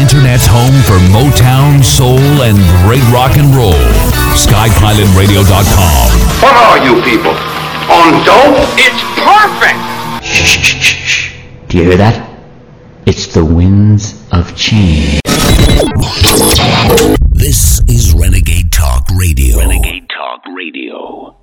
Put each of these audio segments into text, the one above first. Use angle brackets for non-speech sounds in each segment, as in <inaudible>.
Internet's home for Motown, soul, and great rock and roll. SkyPilotRadio.com. What are you people? On dope? It's perfect! Shh, shh, shh. Do you hear that? It's the winds of change. This is Renegade Talk Radio. Renegade Talk Radio.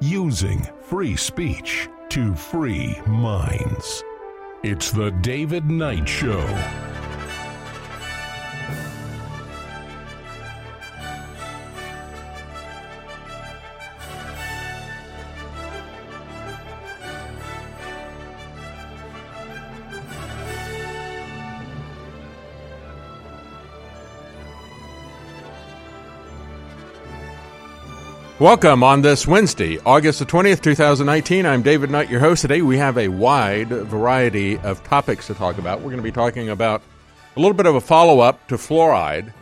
Using free speech to free minds. It's the David Knight Show. Welcome on this Wednesday, August the 20th, 2019. I'm David Knight, your host. Today we have a wide variety of topics to talk about. We're going to be talking about a little bit of a follow up to fluoride.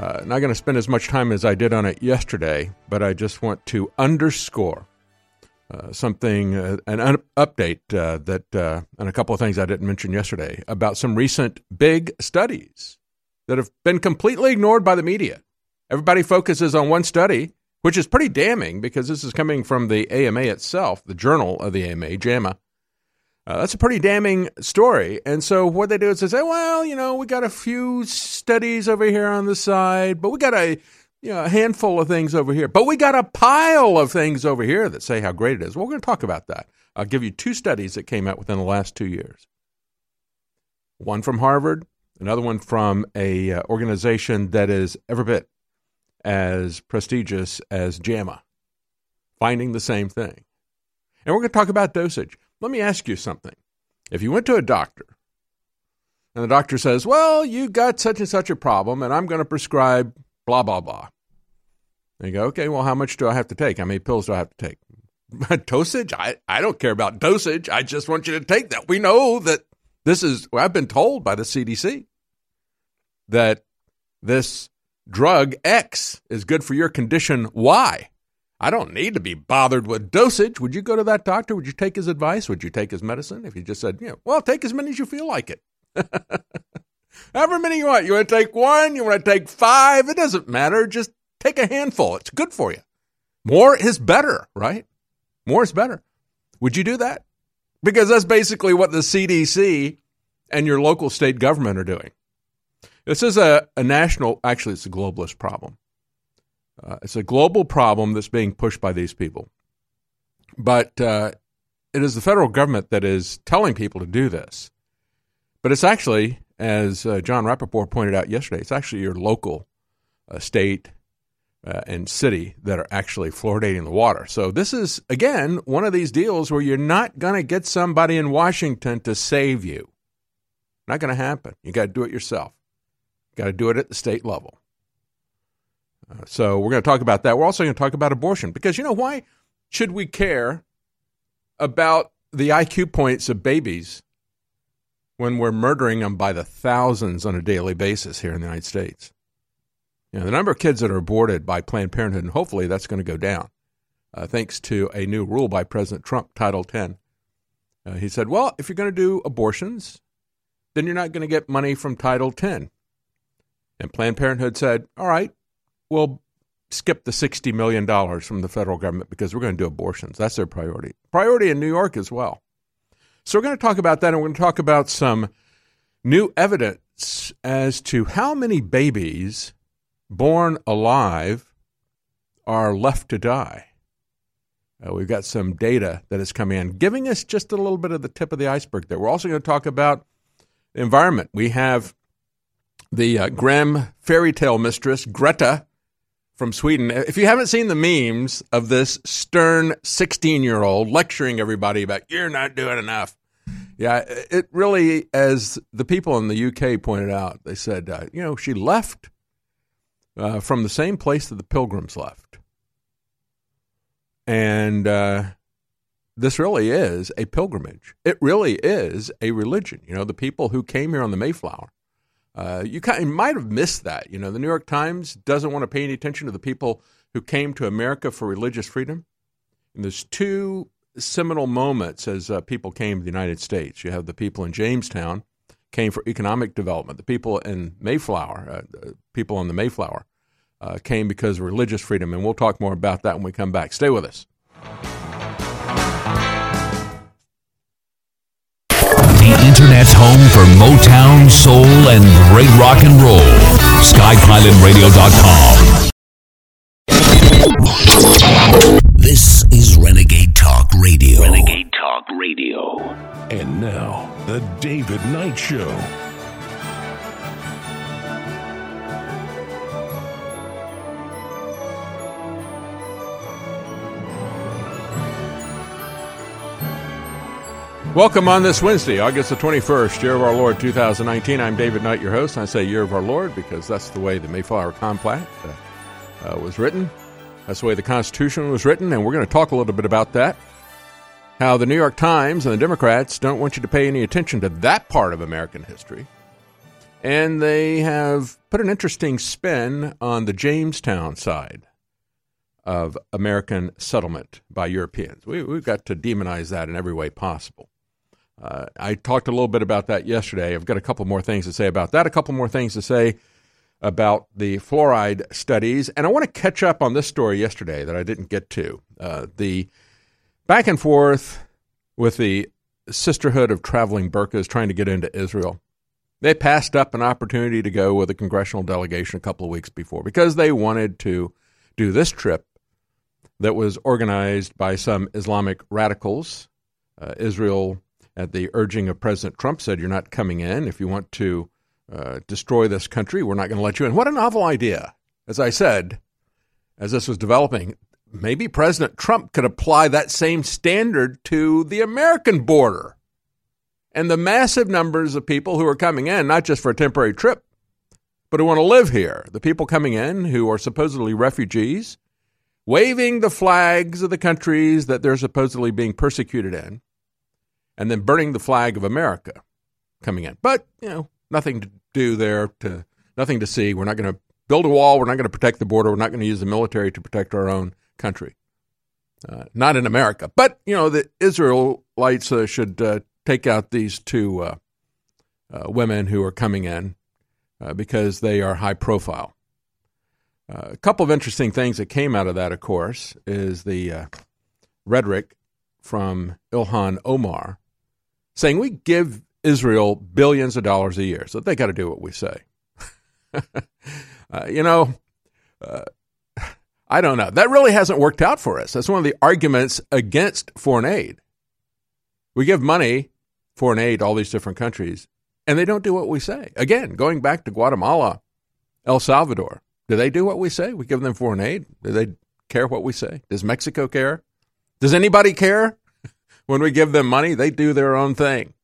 Uh, not going to spend as much time as I did on it yesterday, but I just want to underscore uh, something, uh, an un- update uh, that, uh, and a couple of things I didn't mention yesterday about some recent big studies that have been completely ignored by the media. Everybody focuses on one study which is pretty damning because this is coming from the AMA itself, the journal of the AMA, JAMA. Uh, that's a pretty damning story. And so what they do is they say, well, you know, we got a few studies over here on the side, but we got a you know a handful of things over here, but we got a pile of things over here that say how great it is. Well, we're going to talk about that. I'll give you two studies that came out within the last two years. One from Harvard, another one from a uh, organization that is every bit as prestigious as JAMA, finding the same thing. And we're going to talk about dosage. Let me ask you something. If you went to a doctor and the doctor says, Well, you got such and such a problem, and I'm going to prescribe blah, blah, blah. And you go, Okay, well, how much do I have to take? How many pills do I have to take? <laughs> dosage? I, I don't care about dosage. I just want you to take that. We know that this is, well, I've been told by the CDC that this drug X is good for your condition Y. I don't need to be bothered with dosage. Would you go to that doctor? Would you take his advice? Would you take his medicine? If he just said, you know, well, take as many as you feel like it. <laughs> However many you want. You want to take one? You want to take five? It doesn't matter. Just take a handful. It's good for you. More is better, right? More is better. Would you do that? Because that's basically what the CDC and your local state government are doing. This is a, a national, actually, it's a globalist problem. Uh, it's a global problem that's being pushed by these people. But uh, it is the federal government that is telling people to do this. But it's actually, as uh, Jon Rappoport pointed out yesterday, it's actually your local uh, state uh, and city that are actually fluoridating the water. So this is, again, one of these deals where you're not going to get somebody in Washington to save you. Not going to happen. You got to do it yourself. Got to do it at the state level. Uh, so we're going to talk about that. We're also going to talk about abortion because you know why should we care about the IQ points of babies when we're murdering them by the thousands on a daily basis here in the United States? You know, the number of kids that are aborted by Planned Parenthood, and hopefully that's going to go down, uh, thanks to a new rule by President Trump, Title 10. Uh, he said, well, if you're going to do abortions, then you're not going to get money from Title 10. And Planned Parenthood said, all right, we'll skip the $60 million from the federal government because we're going to do abortions. That's their priority. Priority in New York as well. So we're going to talk about that and we're going to talk about some new evidence as to how many babies born alive are left to die. Uh, we've got some data that has come in, giving us just a little bit of the tip of the iceberg there. We're also going to talk about environment. We have the uh, Grimm fairy tale mistress, Greta from Sweden. If you haven't seen the memes of this stern 16 year old lecturing everybody about you're not doing enough, yeah, it really, as the people in the UK pointed out, they said, uh, you know, she left uh, from the same place that the pilgrims left. And uh, this really is a pilgrimage. It really is a religion. You know, the people who came here on the Mayflower Uh, you, kind of, might have missed that. You know, the New York Times doesn't want to pay any attention to the people who came to America for religious freedom. And there's two seminal moments as uh, people came to the United States. You have the people in Jamestown came for economic development. The people in Mayflower, uh, people on the Mayflower, uh, came because of religious freedom. And we'll talk more about that when we come back. Stay with us. Internet's home for Motown, soul, and great rock and roll. SkyPilotRadio.com. This is Renegade Talk Radio. Renegade Talk Radio. And now, The David Knight Show. Welcome on this Wednesday, August the 21st, year of our Lord 2019. I'm David Knight, your host. I say year of our Lord because that's the way the Mayflower Compact uh, uh, was written. That's the way the Constitution was written, and we're going to talk a little bit about that. How the New York Times and the Democrats don't want you to pay any attention to that part of American history. And they have put an interesting spin on the Jamestown side of American settlement by Europeans. We, we've got to demonize that in every way possible. Uh, I talked a little bit about that yesterday. I've got a couple more things to say about that, a couple more things to say about the fluoride studies. And I want to catch up on this story yesterday that I didn't get to. Uh, the back and forth with the Sisterhood of Traveling Burqas trying to get into Israel. They passed up an opportunity to go with a congressional delegation a couple of weeks before because they wanted to do this trip that was organized by some Islamic radicals. Uh, Israel at the urging of President Trump, said, You're not coming in. If you want to uh, destroy this country, we're not going to let you in. What a novel idea. As I said, as this was developing, maybe President Trump could apply that same standard to the American border and the massive numbers of people who are coming in, not just for a temporary trip, but who want to live here. The people coming in who are supposedly refugees, waving the flags of the countries that they're supposedly being persecuted in and then burning the flag of America coming in. But, you know, nothing to do there, to nothing to see. We're not going to build a wall. We're not going to protect the border. We're not going to use the military to protect our own country. Uh, not in America. But, you know, the Israelites uh, should uh, take out these two uh, uh, women who are coming in uh, because they are high profile. a couple of interesting things that came out of that, of course, is the rhetoric from Ilhan Omar, saying we give Israel billions of dollars a year, so they got to do what we say. <laughs> uh, you know, uh, <laughs> I don't know. That really hasn't worked out for us. That's one of the arguments against foreign aid. We give money, foreign aid, all these different countries, and they don't do what we say. Again, going back to Guatemala, El Salvador, do they do what we say? We give them foreign aid. Do they care what we say? Does Mexico care? Does anybody care? When we give them money, they do their own thing.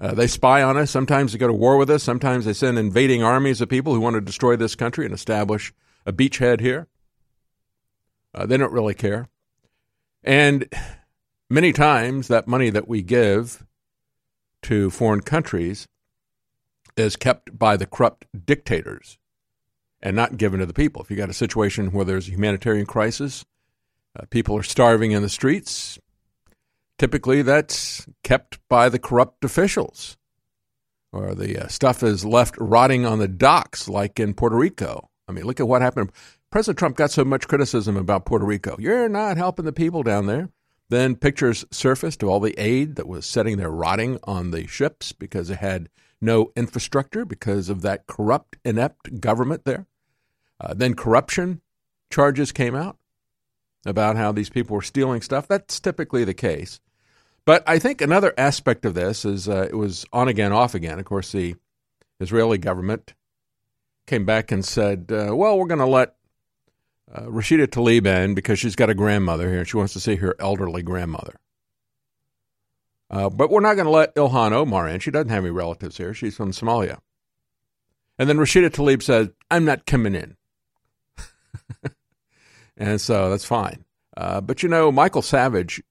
Uh, they spy on us. Sometimes they go to war with us. Sometimes they send invading armies of people who want to destroy this country and establish a beachhead here. Uh, they don't really care. And many times, that money that we give to foreign countries is kept by the corrupt dictators and not given to the people. If you got a situation where there's a humanitarian crisis, uh, people are starving in the streets, typically that's kept by the corrupt officials. Or the uh, stuff is left rotting on the docks, like in Puerto Rico. I mean, look at what happened. President Trump got so much criticism about Puerto Rico. You're not helping the people down there. Then pictures surfaced of all the aid that was sitting there rotting on the ships because it had no infrastructure because of that corrupt, inept government there. Uh, then corruption charges came out about how these people were stealing stuff. That's typically the case. But I think another aspect of this is uh, it was on again, off again. Of course, the Israeli government came back and said, uh, well, we're going to let uh, Rashida Tlaib in because she's got a grandmother here and she wants to see her elderly grandmother. Uh, but we're not going to let Ilhan Omar in. She doesn't have any relatives here. She's from Somalia. And then Rashida Tlaib said, I'm not coming in. <laughs> and so that's fine. Uh, but you know, Michael Savage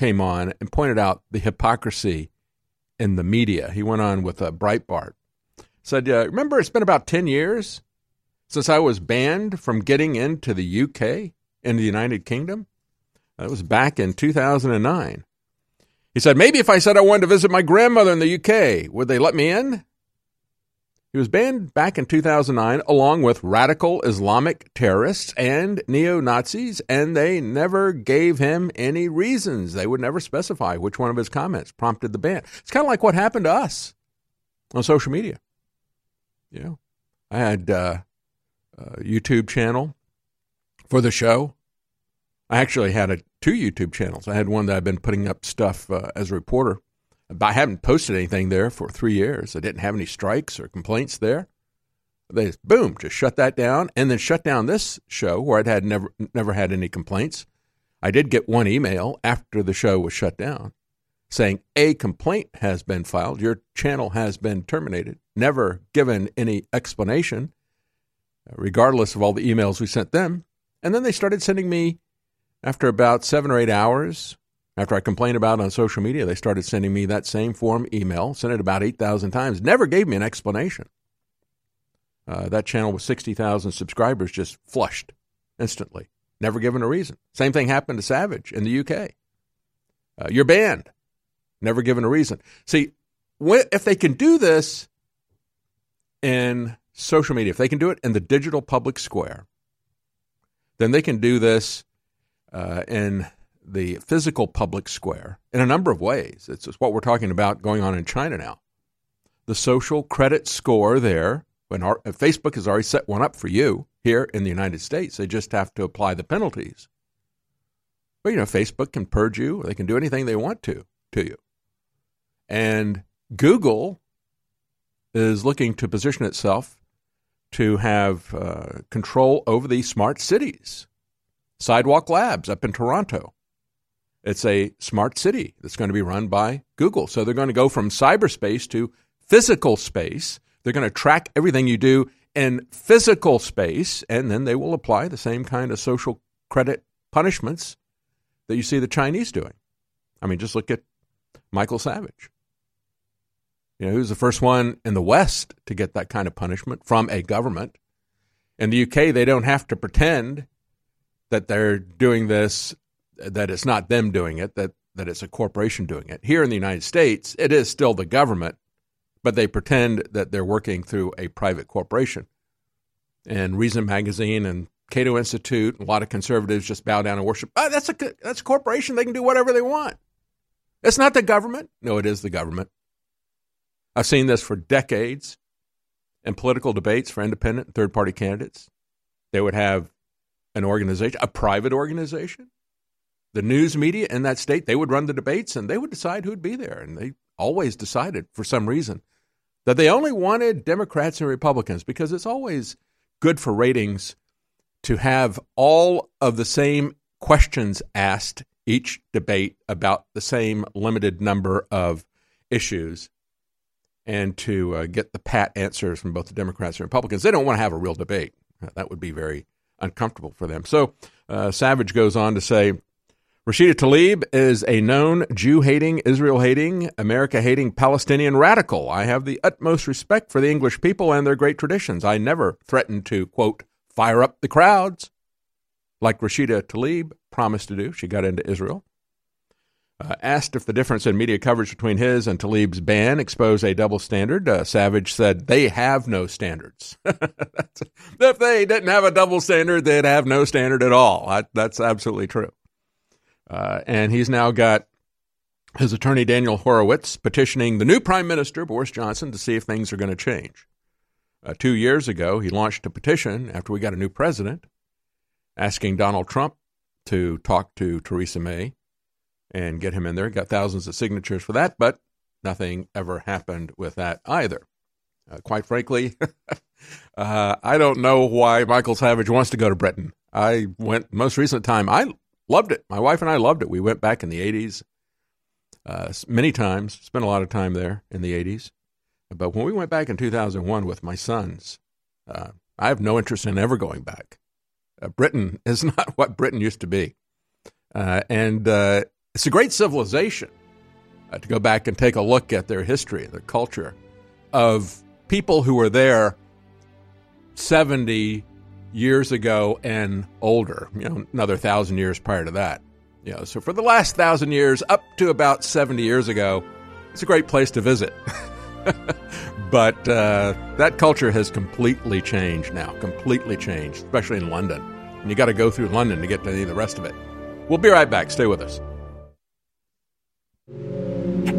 came on and pointed out the hypocrisy in the media. He went on with a Breitbart Said, uh, remember, it's been about 10 years since I was banned from getting into the UK, in the United Kingdom. That was back in 2009. He said, maybe if I said I wanted to visit my grandmother in the UK, would they let me in? He was banned back in 2009 along with radical Islamic terrorists and neo Nazis, and they never gave him any reasons. They would never specify which one of his comments prompted the ban. It's kind of like what happened to us on social media. You know, I had uh, a YouTube channel for the show. I actually had a, two YouTube channels. I had one that I've been putting up stuff uh, as a reporter I haven't posted anything there for three years. I didn't have any strikes or complaints there. They boom, just shut that down, and then shut down this show where I'd had never never had any complaints. I did get one email after the show was shut down saying a complaint has been filed. Your channel has been terminated. Never given any explanation, uh, regardless of all the emails we sent them. And then they started sending me, after about seven or eight hours, after I complained about it on social media, they started sending me that same form email, sent it about 8,000 times, never gave me an explanation. Uh, that channel with 60,000 subscribers just flushed instantly, never given a reason. Same thing happened to Savage in the UK. Uh, you're banned, never given a reason. See, if they can do this in social media, if they can do it in the digital public square, then they can do this uh, in the physical public square in a number of ways. It's what we're talking about going on in China now. The social credit score there, when our, Facebook has already set one up for you here in the United States, they just have to apply the penalties. But you know, Facebook can purge you, they can do anything they want to to you. And Google is looking to position itself to have uh, control over the smart cities. Sidewalk Labs up in Toronto it's a smart city that's going to be run by Google. So they're going to go from cyberspace to physical space. They're going to track everything you do in physical space, and then they will apply the same kind of social credit punishments that you see the Chinese doing. I mean, just look at Michael Savage. You know, he was the first one in the West to get that kind of punishment from a government. In the UK, they don't have to pretend that they're doing this that it's not them doing it, that, that it's a corporation doing it. Here in the United States, it is still the government, but they pretend that they're working through a private corporation. And Reason Magazine and Cato Institute, a lot of conservatives just bow down and worship. Oh, that's a that's a corporation. They can do whatever they want. It's not the government. No, it is the government. I've seen this for decades in political debates for independent third party candidates. They would have an organization, a private organization, the news media in that state, they would run the debates and they would decide who'd be there. And they always decided, for some reason, that they only wanted Democrats and Republicans because it's always good for ratings to have all of the same questions asked each debate about the same limited number of issues and to uh, get the pat answers from both the Democrats and Republicans. They don't want to have a real debate. That would be very uncomfortable for them. So uh, Savage goes on to say Rashida Tlaib is a known Jew hating, Israel hating, America hating Palestinian radical. I have the utmost respect for the English people and their great traditions. I never threatened to, quote, fire up the crowds like Rashida Tlaib promised to do. She got into Israel. Uh, asked if the difference in media coverage between his and Tlaib's ban exposed a double standard, uh, Savage said they have no standards. <laughs> if they didn't have a double standard, they'd have no standard at all. I, that's absolutely true. Uh, and he's now got his attorney, Daniel Horowitz, petitioning the new Prime Minister, Boris Johnson, to see if things are going to change. Uh, two years ago, he launched a petition after we got a new president asking Donald Trump to talk to Theresa May and get him in there. Got thousands of signatures for that, but nothing ever happened with that either. Uh, quite frankly, <laughs> uh, I don't know why Michael Savage wants to go to Britain. I went most recent time. I Loved it. My wife and I loved it. We went back in the 80s uh, many times, spent a lot of time there in the 80s. But when we went back in 2001 with my sons, uh, I have no interest in ever going back. Uh, Britain <laughs> is not what Britain used to be. Uh, and uh, it's a great civilization uh, to go back and take a look at their history, their culture of people who were there 70 years ago and older, you know, another thousand years prior to that. You know, so for the last thousand years, up to about 70 years ago, it's a great place to visit. <laughs> but uh, that culture has completely changed now, completely changed, especially in London. And you got to go through London to get to any of the rest of it. We'll be right back. Stay with us.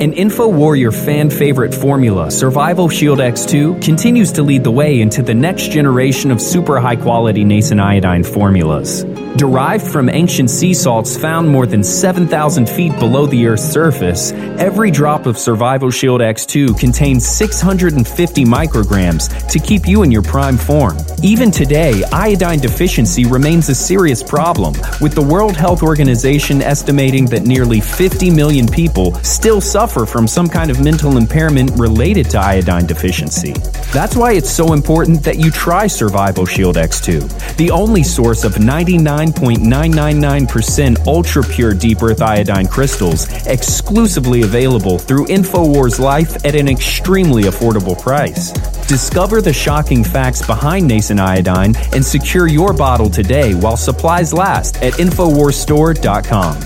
An InfoWarrior fan favorite formula, Survival Shield X2, continues to lead the way into the next generation of super high quality nascent iodine formulas. Derived from ancient sea salts found more than 7,000 feet below the Earth's surface, every drop of Survival Shield X2 contains 650 micrograms to keep you in your prime form. Even today, iodine deficiency remains a serious problem, with the World Health Organization estimating that nearly 50 million people still suffer from some kind of mental impairment related to iodine deficiency. That's why it's so important that you try Survival Shield X2, the only source of 99.999% ultra pure deep earth iodine crystals, exclusively available through InfoWars Life at an extremely affordable price. Discover the shocking facts behind nascent iodine and secure your bottle today while supplies last at InfoWarsStore.com.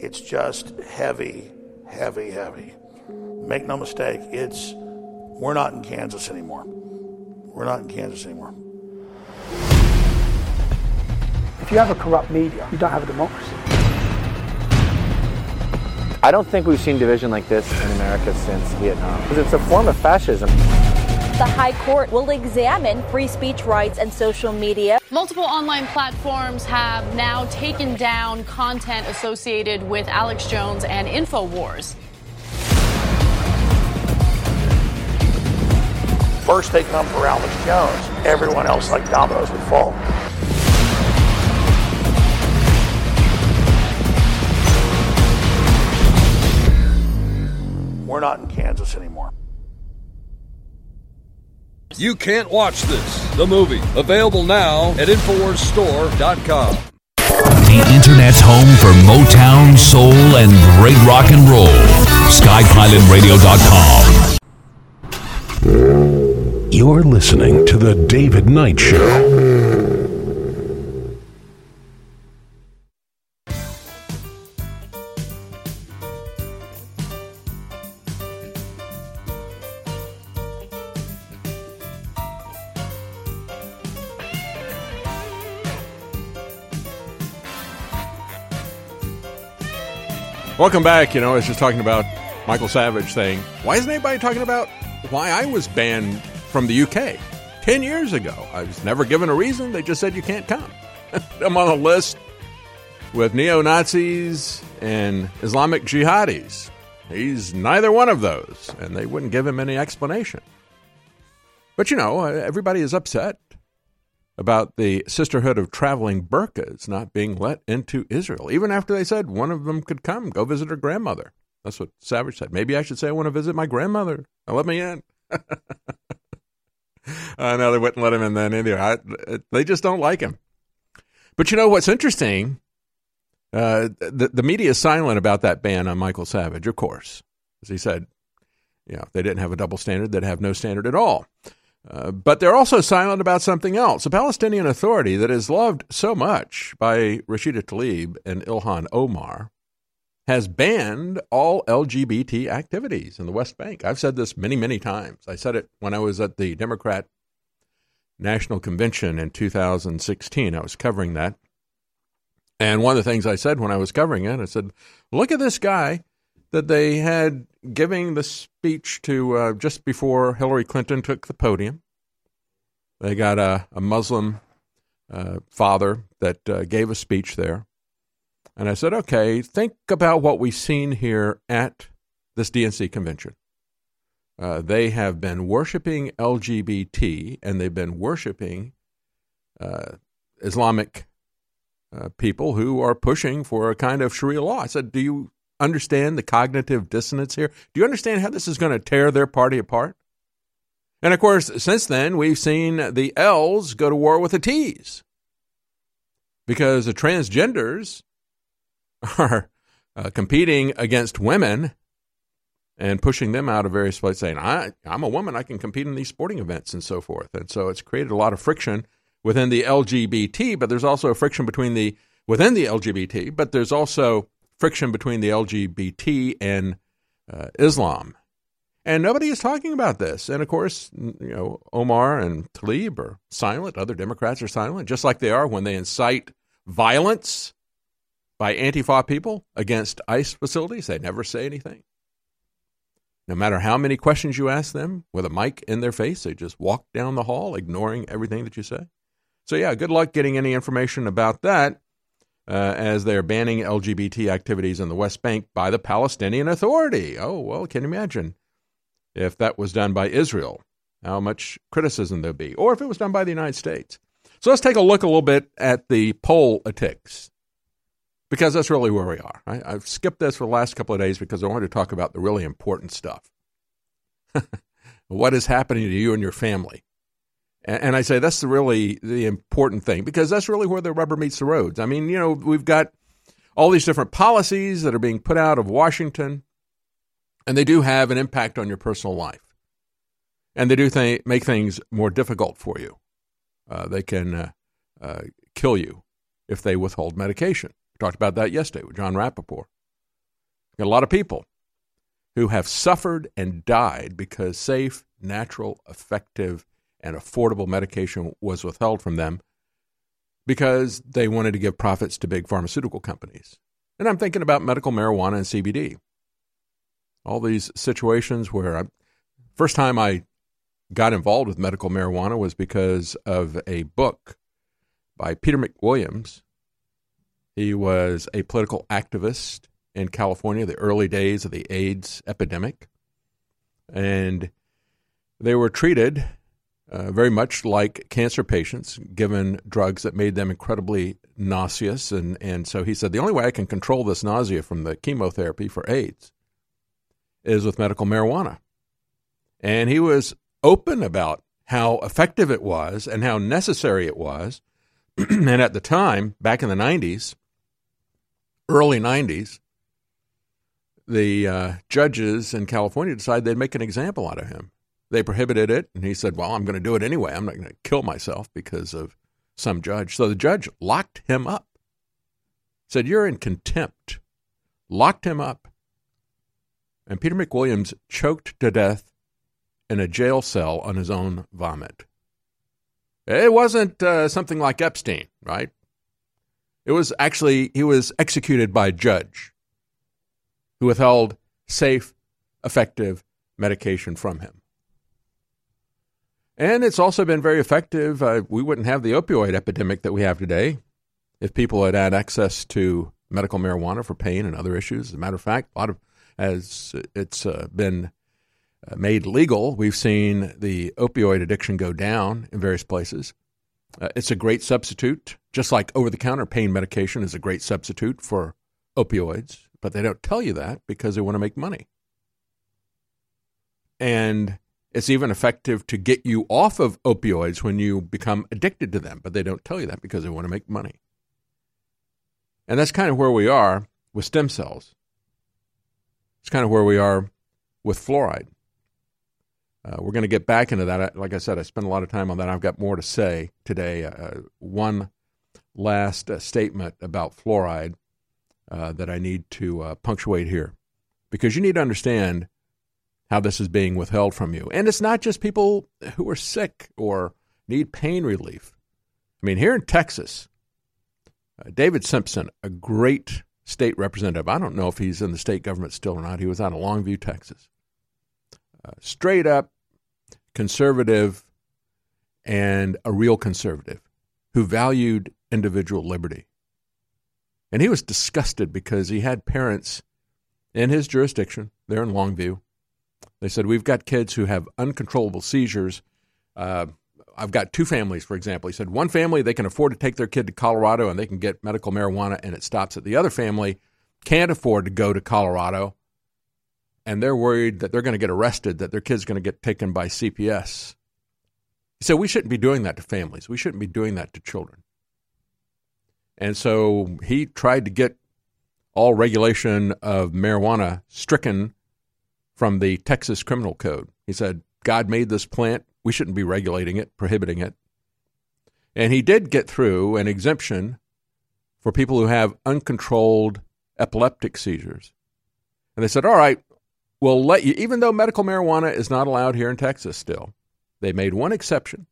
It's just heavy, heavy, heavy. Make no mistake, it's we're not in Kansas anymore. We're not in Kansas anymore. If you have a corrupt media, you don't have a democracy. I don't think we've seen division like this in America since Vietnam. Because it's a form of fascism. The High Court will examine free speech rights and social media. Multiple online platforms have now taken down content associated with Alex Jones and InfoWars. First they come for Alex Jones, everyone else like dominoes would fall. You can't watch this, the movie, available now at InfoWarsStore.com. The Internet's home for Motown, Soul, and great rock and roll. SkyPilotRadio.com. You're listening to The David Knight Show. Welcome back. You know, I was just talking about Michael Savage saying, Why isn't anybody talking about why I was banned from the UK 10 years ago? I was never given a reason. They just said you can't come. <laughs> I'm on a list with neo Nazis and Islamic jihadis. He's neither one of those, and they wouldn't give him any explanation. But you know, everybody is upset about the Sisterhood of Traveling Burqas not being let into Israel, even after they said one of them could come, go visit her grandmother. That's what Savage said. Maybe I should say I want to visit my grandmother. Now let me in. <laughs> uh, no, they wouldn't let him in then either. I, they just don't like him. But you know what's interesting? Uh, the, the media is silent about that ban on Michael Savage, of course. As he said, you know, if they didn't have a double standard, they'd have no standard at all. Uh, but they're also silent about something else. A Palestinian Authority that is loved so much by Rashida Tlaib and Ilhan Omar has banned all LGBT activities in the West Bank. I've said this many, many times. I said it when I was at the Democrat National Convention in 2016. I was covering that. And one of the things I said when I was covering it, I said, look at this guy that they had giving the speech to uh, just before Hillary Clinton took the podium. They got a, a Muslim uh, father that uh, gave a speech there. And I said, okay, think about what we've seen here at this DNC convention. Uh, they have been worshiping LGBT and they've been worshiping uh, Islamic uh, people who are pushing for a kind of Sharia law. I said, do you understand the cognitive dissonance here? Do you understand how this is going to tear their party apart? And of course, since then, we've seen the L's go to war with the T's because the transgenders <laughs> are uh, competing against women and pushing them out of various places, saying, I, I'm a woman, I can compete in these sporting events and so forth. And so it's created a lot of friction within the LGBT, but there's also a friction between the within the LGBT, but there's also friction between the LGBT and uh, Islam. And nobody is talking about this. And of course, you know, Omar and Tlaib are silent. Other Democrats are silent, just like they are when they incite violence by Antifa people against ICE facilities. They never say anything. No matter how many questions you ask them with a mic in their face, they just walk down the hall ignoring everything that you say. So, yeah, good luck getting any information about that uh, as they're banning LGBT activities in the West Bank by the Palestinian Authority. Oh, well, can you imagine if that was done by Israel? How much criticism there'd be, or if it was done by the United States. So let's take a look a little bit at the politics because that's really where we are. I, have skipped this for the last couple of days because I wanted to talk about the really important stuff. <laughs> what is happening to you and your family? And, I say that's the really the important thing because that's really where the rubber meets the roads. I mean, you know, we've got all these different policies that are being put out of Washington, and they do have an impact on your personal life, and they do th- make things more difficult for you. Uh, they can uh, uh, kill you if they withhold medication. We talked about that yesterday with Jon Rappoport. Got a lot of people who have suffered and died because safe, natural, effective, and affordable medication was withheld from them because they wanted to give profits to big pharmaceutical companies. And I'm thinking about medical marijuana and CBD. All these situations where I, first time I got involved with medical marijuana was because of a book by Peter McWilliams he was a political activist in California, the early days of the AIDS epidemic. And they were treated uh, very much like cancer patients, given drugs that made them incredibly nauseous. And, and so he said, the only way I can control this nausea from the chemotherapy for AIDS is with medical marijuana. And he was open about how effective it was and how necessary it was. <clears throat> and at the time, back in the 90s, early 90s, the uh, judges in California decided they'd make an example out of him. They prohibited it, and he said, Well, I'm going to do it anyway. I'm not going to kill myself because of some judge. So the judge locked him up, said, You're in contempt, locked him up. And Peter McWilliams choked to death in a jail cell on his own vomit. It wasn't uh, something like Epstein, right? It was actually, he was executed by a judge who withheld safe, effective medication from him. And it's also been very effective. Uh, we wouldn't have the opioid epidemic that we have today if people had had access to medical marijuana for pain and other issues. As a matter of fact, a lot of as it's uh, been uh, made legal, we've seen the opioid addiction go down in various places. Uh, it's a great substitute, just like over the counter pain medication is a great substitute for opioids, but they don't tell you that because they want to make money. And it's even effective to get you off of opioids when you become addicted to them, but they don't tell you that because they want to make money. And that's kind of where we are with stem cells. It's kind of where we are with fluoride. Uh, we're going to get back into that. Like I said, I spent a lot of time on that. I've got more to say today. Uh, one last uh, statement about fluoride uh, that I need to uh, punctuate here because you need to understand how this is being withheld from you. And it's not just people who are sick or need pain relief. I mean, here in Texas, uh, David Simpson, a great state representative, I don't know if he's in the state government still or not. He was out of Longview, Texas. Uh, straight up conservative and a real conservative who valued individual liberty. And he was disgusted because he had parents in his jurisdiction, there in Longview. They said, We've got kids who have uncontrollable seizures. Uh, I've got two families, for example. He said, One family, they can afford to take their kid to Colorado and they can get medical marijuana and it stops it. The other family can't afford to go to Colorado and they're worried that they're going to get arrested, that their kid's going to get taken by CPS. He said, We shouldn't be doing that to families. We shouldn't be doing that to children. And so he tried to get all regulation of marijuana stricken from the Texas Criminal Code. He said, God made this plant. We shouldn't be regulating it, prohibiting it. And he did get through an exemption for people who have uncontrolled epileptic seizures. And they said, all right, we'll let you, even though medical marijuana is not allowed here in Texas still, they made one exception,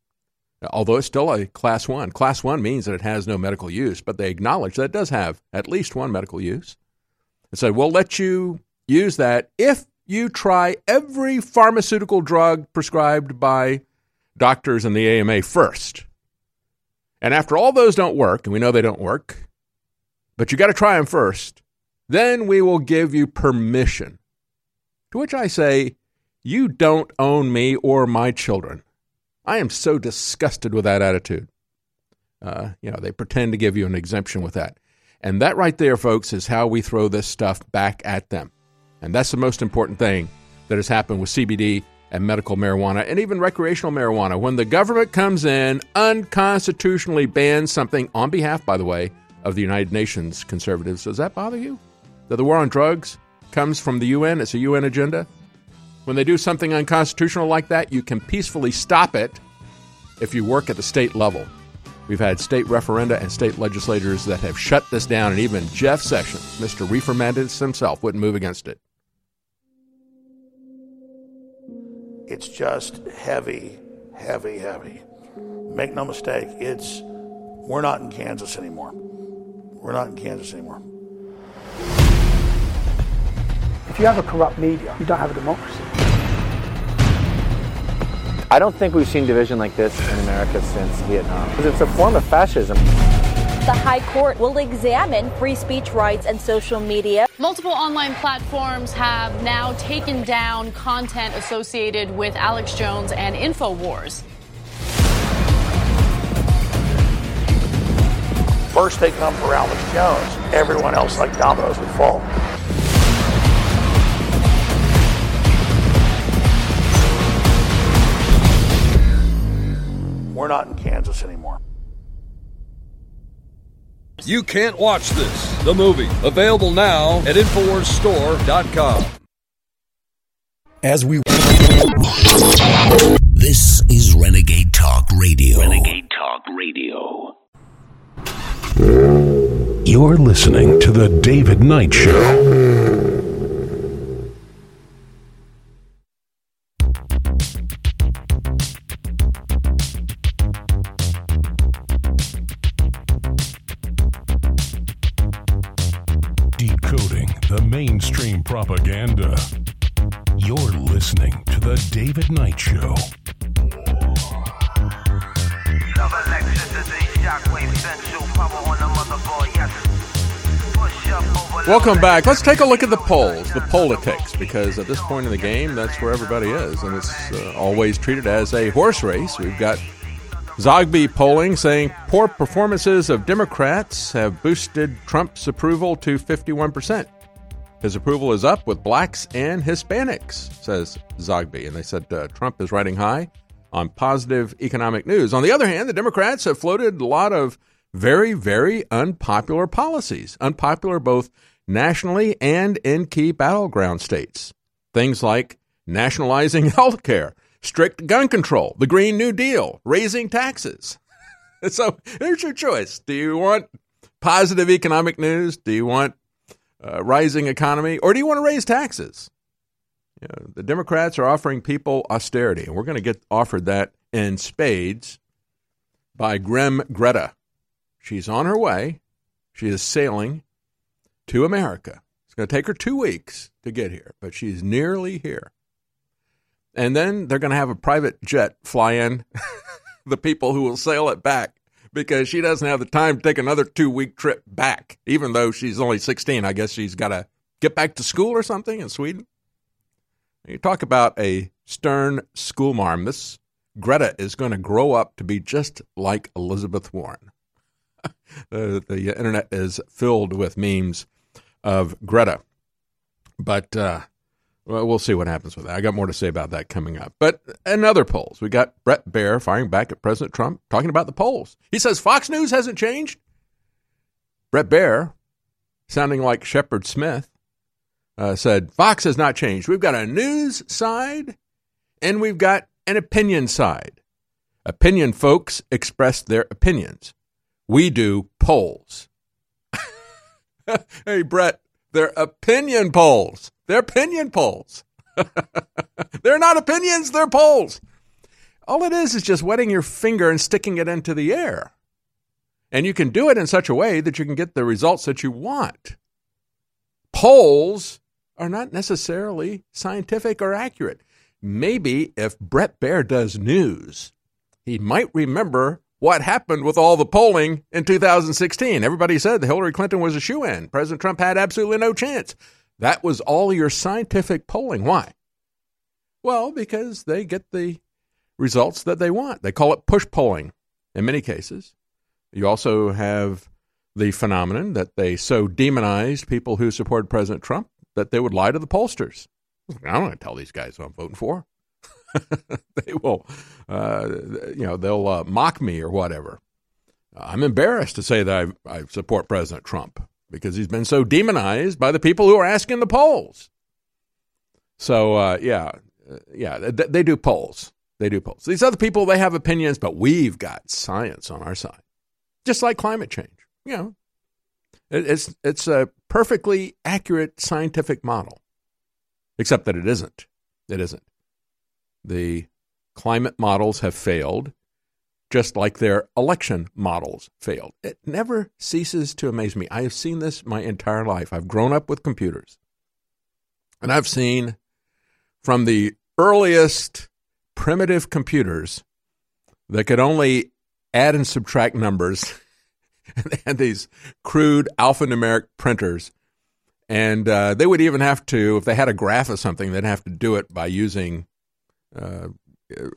although it's still a class one. Class one means that it has no medical use, but they acknowledge that it does have at least one medical use. And said, we'll let you use that if you try every pharmaceutical drug prescribed by doctors in the AMA first. And after all those don't work, and we know they don't work, but you got to try them first, then we will give you permission. To which I say, you don't own me or my children. I am so disgusted with that attitude. Uh, you know, they pretend to give you an exemption with that. And that right there, folks, is how we throw this stuff back at them. And that's the most important thing that has happened with CBD and medical marijuana and even recreational marijuana. When the government comes in, unconstitutionally bans something on behalf, by the way, of the United Nations conservatives, does that bother you? That the war on drugs comes from the UN, it's a UN agenda? When they do something unconstitutional like that, you can peacefully stop it if you work at the state level. We've had state referenda and state legislators that have shut this down, and even Jeff Sessions, Mr. Reefer Madness himself, wouldn't move against it. It's just heavy, heavy, heavy. Make no mistake, it's we're not in Kansas anymore. We're not in Kansas anymore. If you have a corrupt media, you don't have a democracy. I don't think we've seen division like this in America since Vietnam. Because it's a form of fascism. The High Court will examine free speech rights and social media. Multiple online platforms have now taken down content associated with Alex Jones and InfoWars. First they come for Alex Jones, everyone else like dominoes would fall. We're not in Kansas anymore. You can't watch this, the movie, available now at InfoWarsStore.com. As we. This is Renegade Talk Radio. Renegade Talk Radio. You're listening to The David Knight Show. Propaganda. You're listening to The David Knight Show. Welcome back. Let's take a look at the polls, the politics, because at this point in the game, that's where everybody is, and it's uh, always treated as a horse race. We've got Zogby polling saying poor performances of Democrats have boosted Trump's approval to 51%. His approval is up with blacks and Hispanics, says Zogby. And they said uh, Trump is riding high on positive economic news. On the other hand, the Democrats have floated a lot of very, very unpopular policies, unpopular both nationally and in key battleground states. Things like nationalizing <laughs> health care, strict gun control, the Green New Deal, raising taxes. <laughs> so here's your choice. Do you want positive economic news? Do you want uh, rising economy? Or do you want to raise taxes? You know, the Democrats are offering people austerity, and we're going to get offered that in spades by Grim Greta. She's on her way. She is sailing to America. It's going to take her two weeks to get here, but she's nearly here. And then they're going to have a private jet fly in <laughs> the people who will sail it back because she doesn't have the time to take another two week trip back, even though she's only 16. I guess she's got to get back to school or something in Sweden. You talk about a stern schoolmarm. This Greta is going to grow up to be just like Elizabeth Warren. <laughs> the, the internet is filled with memes of Greta. But uh, well, we'll see what happens with that. I got more to say about that coming up. But in other polls, we got Brett Baier firing back at President Trump, talking about the polls. He says Fox News hasn't changed. Brett Baier, sounding like Shepard Smith, uh, said Fox has not changed. We've got a news side and we've got an opinion side. Opinion folks express their opinions. We do polls. <laughs> hey, Brett, they're opinion polls. They're opinion polls. <laughs> they're not opinions, they're polls. All it is is just wetting your finger and sticking it into the air. And you can do it in such a way that you can get the results that you want. Polls are not necessarily scientific or accurate. Maybe if Bret Baier does news, he might remember what happened with all the polling in 2016. Everybody said that Hillary Clinton was a shoe in. President Trump had absolutely no chance. That was all your scientific polling. Why? Well, because they get the results that they want. They call it push polling in many cases. You also have the phenomenon that they so demonized people who supported President Trump that they would lie to the pollsters. I don't want to tell these guys who I'm voting for. <laughs> they will, uh, you know, they'll uh, mock me or whatever. I'm embarrassed to say that I, I support President Trump because he's been so demonized by the people who are asking the polls. So, uh, yeah, uh, yeah, they, they do polls. They do polls. These other people, they have opinions, but we've got science on our side, just like climate change. You know, it, it's it's a perfectly accurate scientific model, except that it isn't. It isn't. The climate models have failed, just like their election models failed. It never ceases to amaze me. I have seen this my entire life. I've grown up with computers, and I've seen from the earliest primitive computers that could only add and subtract numbers. <laughs> and these crude alphanumeric printers. And uh, they would even have to, if they had a graph of something, they'd have to do it by using uh,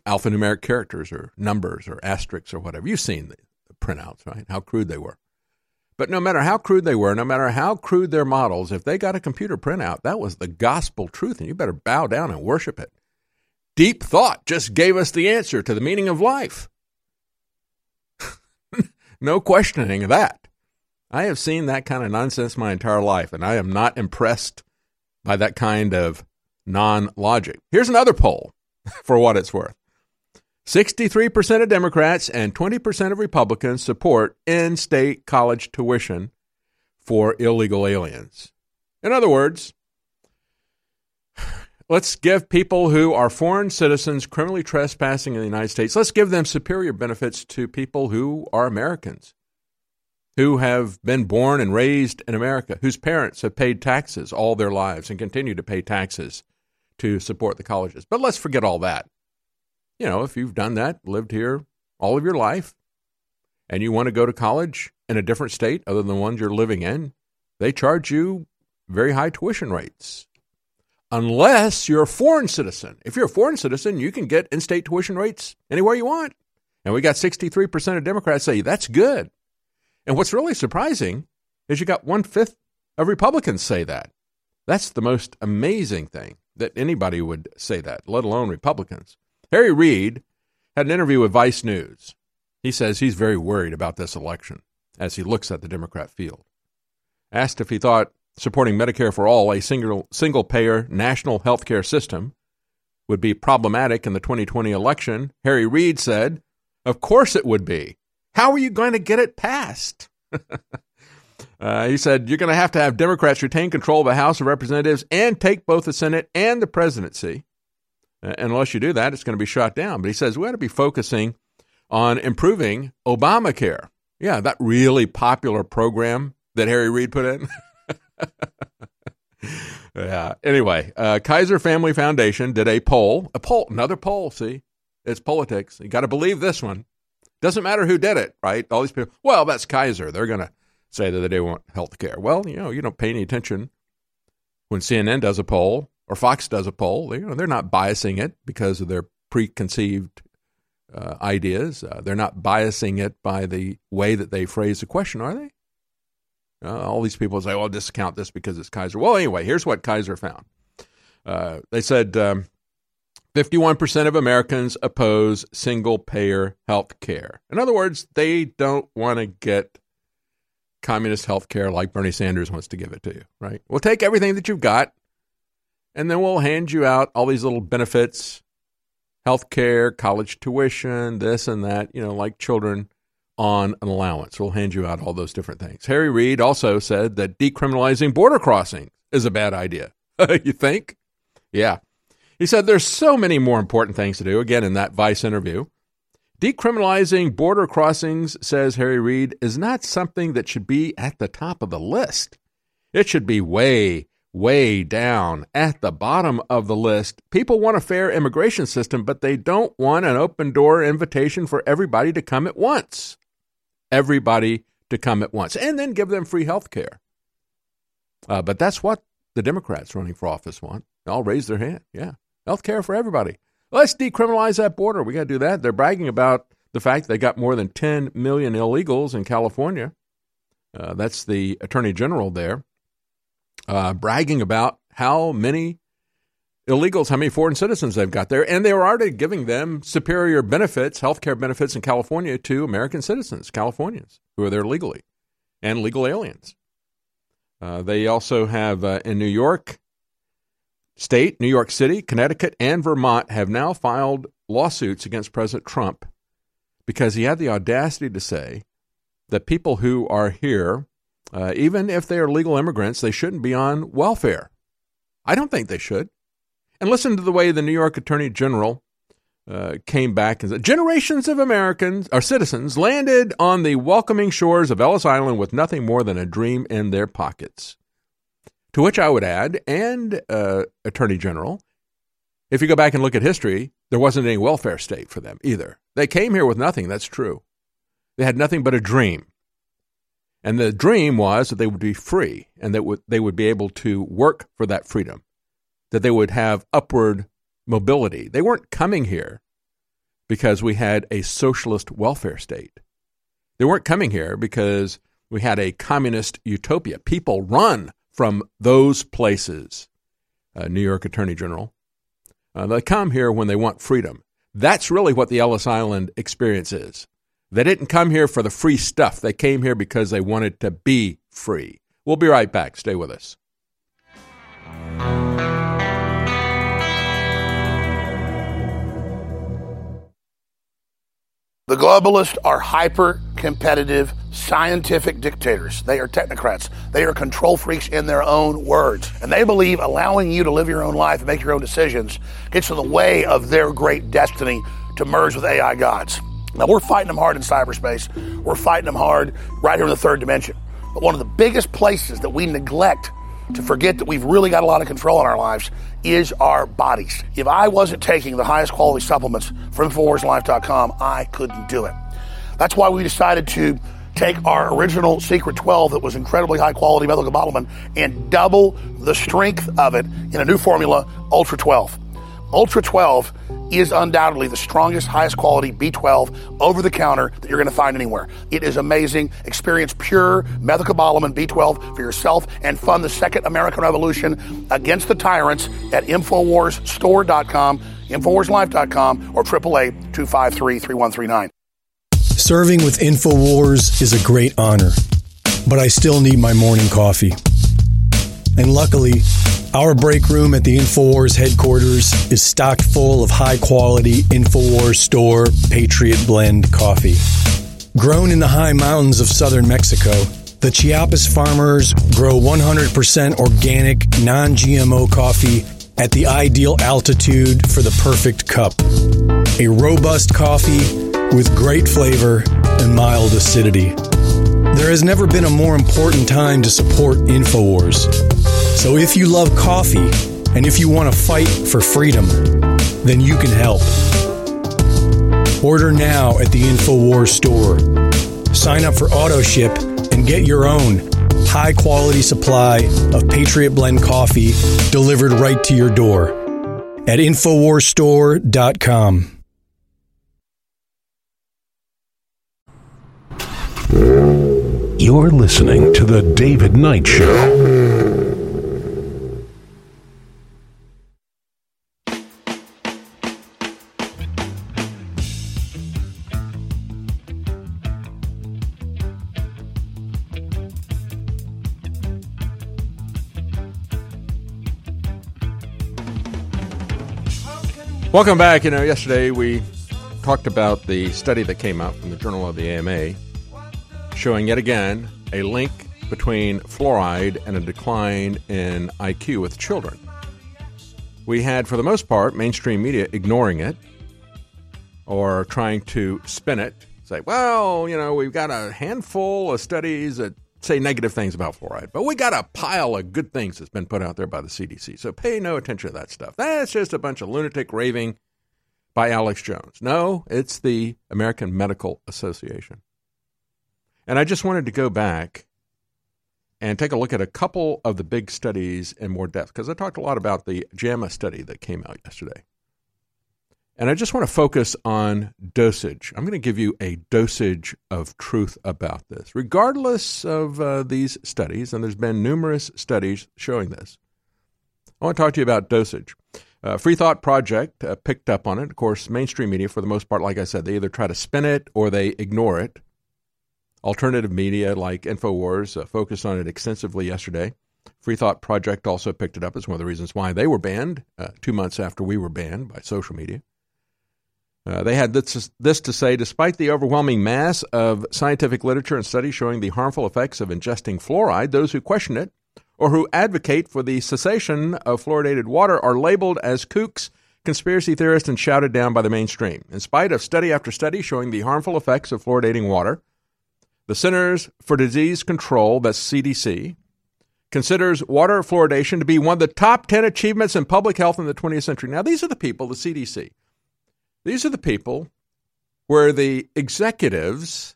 alphanumeric characters or numbers or asterisks or whatever. You've seen the, printouts, right? How crude they were. But no matter how crude they were, no matter how crude their models, if they got a computer printout, that was the gospel truth, and you better bow down and worship it. Deep thought just gave us the answer to the meaning of life. <laughs> no questioning of that. I have seen that kind of nonsense my entire life, and I am not impressed by that kind of non logic. Here's another poll <laughs> for what it's worth 63% of Democrats and 20% of Republicans support in state college tuition for illegal aliens. In other words, <sighs> Let's give people who are foreign citizens criminally trespassing in the United States, let's give them superior benefits to people who are Americans, who have been born and raised in America, whose parents have paid taxes all their lives and continue to pay taxes to support the colleges. But let's forget all that. You know, if you've done that, lived here all of your life, and you want to go to college in a different state other than the ones you're living in, they charge you very high tuition rates unless you're a foreign citizen. If you're a foreign citizen, you can get in state tuition rates anywhere you want. And we got 63% of Democrats say that's good. And what's really surprising is you got one fifth of Republicans say that. That's the most amazing thing that anybody would say that, let alone Republicans. Harry Reid had an interview with Vice News. He says he's very worried about this election as he looks at the Democrat field. Asked if he thought supporting Medicare for all, a single single payer national health care system, would be problematic in the 2020 election, Harry Reid said, Of course it would be. How are you going to get it passed? <laughs> uh, he said, You're going to have to have Democrats retain control of the House of Representatives and take both the Senate and the presidency. Uh, unless you do that, it's going to be shot down. But he says we ought to be focusing on improving Obamacare. Yeah, that really popular program that Harry Reid put in. <laughs> yeah. Anyway, uh, Kaiser Family Foundation did a poll, a poll, another poll. See, it's politics. You got to believe this one. Doesn't matter who did it, right? All these people. Well, that's Kaiser. They're to say that they want health care. Well, you know, you don't pay any attention when CNN does a poll or Fox does a poll. They, you know, they're not biasing it because of their preconceived uh, ideas. Uh, they're not biasing it by the way that they phrase the question, are they? Uh, all these people say, well, discount this because it's Kaiser. Well, anyway, here's what Kaiser found. Uh, they said um, 51% of Americans oppose single payer health care. In other words, they don't want to get communist health care like Bernie Sanders wants to give it to you, right? We'll take everything that you've got, and then we'll hand you out all these little benefits health care, college tuition, this and that, you know, like children on an allowance. We'll hand you out all those different things. Harry Reid also said that decriminalizing border crossing is a bad idea. <laughs> you think? Yeah. He said there's so many more important things to do, again, in that Vice interview. Decriminalizing border crossings, says Harry Reid, is not something that should be at the top of the list. It should be way, way down at the bottom of the list. People want a fair immigration system, but they don't want an open door invitation for everybody to come at once. Everybody to come at once, and then give them free health care. Uh, but that's what the Democrats running for office want. I'll raise their hand. Yeah. Health care for everybody. Let's decriminalize that border. We got to do that. They're bragging about the fact they got more than 10 million illegals in California. Uh, that's the attorney general there, uh, bragging about how many illegals, how many foreign citizens they've got there. And they were already giving them superior benefits, health care benefits in California to American citizens, Californians who are there legally, and legal aliens. Uh, they also have uh, in New York State, New York City, Connecticut, and Vermont have now filed lawsuits against President Trump because he had the audacity to say that people who are here, uh, even if they are legal immigrants, they shouldn't be on welfare. I don't think they should. And listen to the way the New York Attorney General uh, came back and said generations of Americans or citizens landed on the welcoming shores of Ellis Island with nothing more than a dream in their pockets. To which I would add, and uh, Attorney General, if you go back and look at history, there wasn't any welfare state for them either. They came here with nothing, that's true. They had nothing but a dream. And the dream was that they would be free and that they would be able to work for that freedom, that they would have upward mobility. They weren't coming here because we had a socialist welfare state. They weren't coming here because we had a communist utopia. People run from those places, uh, New York Attorney General. Uh, they come here when they want freedom. That's really what the Ellis Island experience is. They didn't come here for the free stuff. They came here because they wanted to be free. We'll be right back. Stay with us. The globalists are hyper competitive scientific dictators. They are technocrats. They are control freaks in their own words. And they believe allowing you to live your own life and make your own decisions gets in the way of their great destiny to merge with AI gods. Now, we're fighting them hard in cyberspace. We're fighting them hard right here in the third dimension. But one of the biggest places that we neglect to forget that we've really got a lot of control in our lives is our bodies. If I wasn't taking the highest quality supplements from InfoWarsLife.com, I couldn't do it. That's why we decided to take our original Secret 12 that was incredibly high quality bottlement and double the strength of it in a new formula, Ultra 12. Ultra 12 is undoubtedly the strongest, highest quality B12 over the counter that you're going to find anywhere. It is amazing. Experience pure methylcobalamin B12 for yourself and fund the second American Revolution against the tyrants at InfoWarsStore.com, InfoWarsLife.com, or 888 253 3139. Serving with InfoWars is a great honor, but I still need my morning coffee. And luckily, our break room at the InfoWars headquarters is stocked full of high quality InfoWars store Patriot Blend coffee. Grown in the high mountains of southern Mexico, the Chiapas farmers grow 100% organic, non GMO coffee at the ideal altitude for the perfect cup. A robust coffee with great flavor and mild acidity. There has never been a more important time to support InfoWars. So if you love coffee and if you want to fight for freedom, then you can help. Order now at the InfoWars store. Sign up for auto ship and get your own high quality supply of Patriot Blend coffee delivered right to your door at InfoWarsStore.com. You're listening to The David Knight Show. Welcome back. You know, yesterday we talked about the study that came out from the Journal of the AMA showing yet again a link between fluoride and a decline in IQ with children. We had, for the most part, mainstream media ignoring it or trying to spin it, say, well, you know, we've got a handful of studies that say negative things about fluoride, but we got a pile of good things that's been put out there by the CDC. So pay no attention to that stuff. That's just a bunch of lunatic raving by Alex Jones. No, it's the American Medical Association. And I just wanted to go back and take a look at a couple of the big studies in more depth because I talked a lot about the JAMA study that came out yesterday. And I just want to focus on dosage. I'm going to give you a dosage of truth about this, regardless of uh, these studies, and there's been numerous studies showing this. I want to talk to you about dosage. Uh, Free Thought Project uh, picked up on it. Of course, mainstream media, for the most part, like I said, they either try to spin it or they ignore it. Alternative media like InfoWars uh, focused on it extensively yesterday. Free Thought Project also picked it up as one of the reasons why they were banned uh, two months after we were banned by social media. Uh, they had this, this to say despite the overwhelming mass of scientific literature and studies showing the harmful effects of ingesting fluoride, those who question it or who advocate for the cessation of fluoridated water are labeled as kooks, conspiracy theorists, and shouted down by the mainstream. In spite of study after study showing the harmful effects of fluoridating water, the Centers for Disease Control, that's CDC, considers water fluoridation to be one of the top 10 achievements in public health in the 20th century. Now, these are the people, the CDC. These are the people where the executives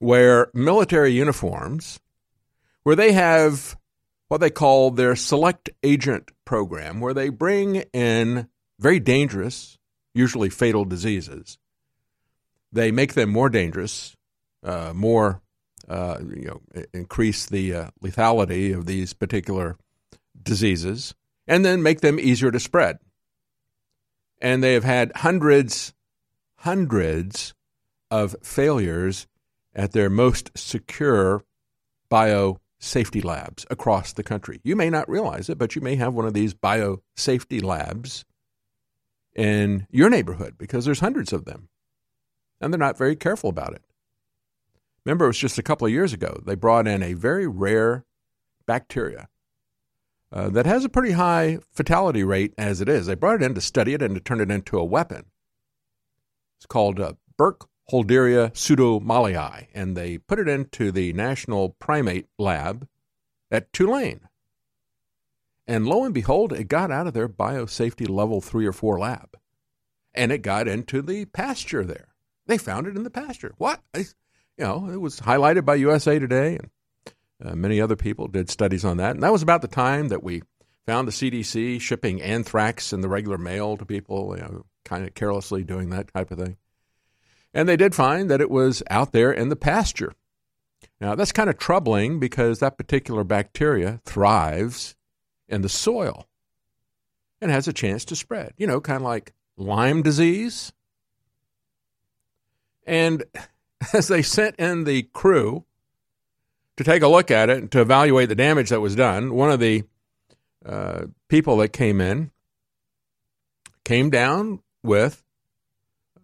wear military uniforms, where they have what they call their select agent program, where they bring in very dangerous, usually fatal diseases. They make them more dangerous uh, more, uh, you know, increase the uh, lethality of these particular diseases, and then make them easier to spread. And they have had hundreds, hundreds of failures at their most secure biosafety labs across the country. You may not realize it, but you may have one of these biosafety labs in your neighborhood because there's hundreds of them. And they're not very careful about it. Remember, it was just a couple of years ago. They brought in a very rare bacteria uh, that has a pretty high fatality rate as it is. They brought it in to study it and to turn it into a weapon. It's called uh, Burkholderia pseudomallei, and they put it into the National Primate Lab at Tulane. And lo and behold, it got out of their biosafety level three or four lab, and it got into the pasture there. They found it in the pasture. What? You know, it was highlighted by USA Today, and uh, many other people did studies on that. And that was about the time that we found the CDC shipping anthrax in the regular mail to people, you know, kind of carelessly doing that type of thing. And they did find that it was out there in the pasture. Now, that's kind of troubling because that particular bacteria thrives in the soil and has a chance to spread, you know, kind of like Lyme disease. And <laughs> as they sent in the crew to take a look at it and to evaluate the damage that was done, one of the uh, people that came in came down with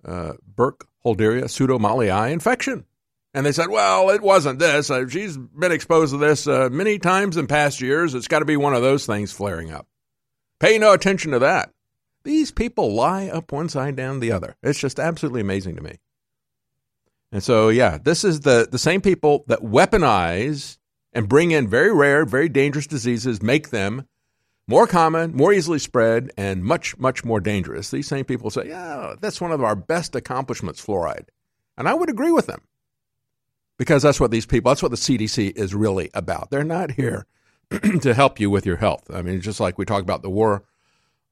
uh, Burkholderia pseudomallei infection. And they said, well, it wasn't this. Uh, she's been exposed to this uh, many times in past years. It's got to be one of those things flaring up. Pay no attention to that. These people lie up one side, down the other. It's just absolutely amazing to me. And so, yeah, this is the, the same people that weaponize and bring in very rare, very dangerous diseases, make them more common, more easily spread, and much, much more dangerous. These same people say, yeah, that's one of our best accomplishments, fluoride. And I would agree with them because that's what these people, that's what the CDC is really about. They're not here <clears throat> to help you with your health. I mean, just like we talk about the war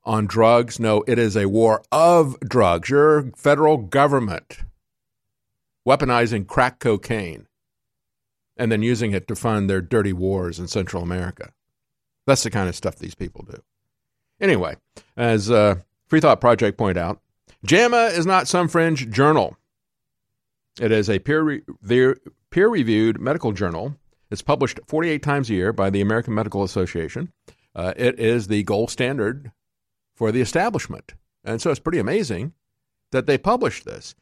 on drugs, no, it is a war of drugs. Your federal government weaponizing crack cocaine and then using it to fund their dirty wars in Central America. That's the kind of stuff these people do. Anyway, as uh, Free Thought Project point out, JAMA is not some fringe journal. It is a peer re- reviewed medical journal. It's published 48 times a year by the American Medical Association. Uh, it is the gold standard for the establishment And so it's pretty amazing that they published this.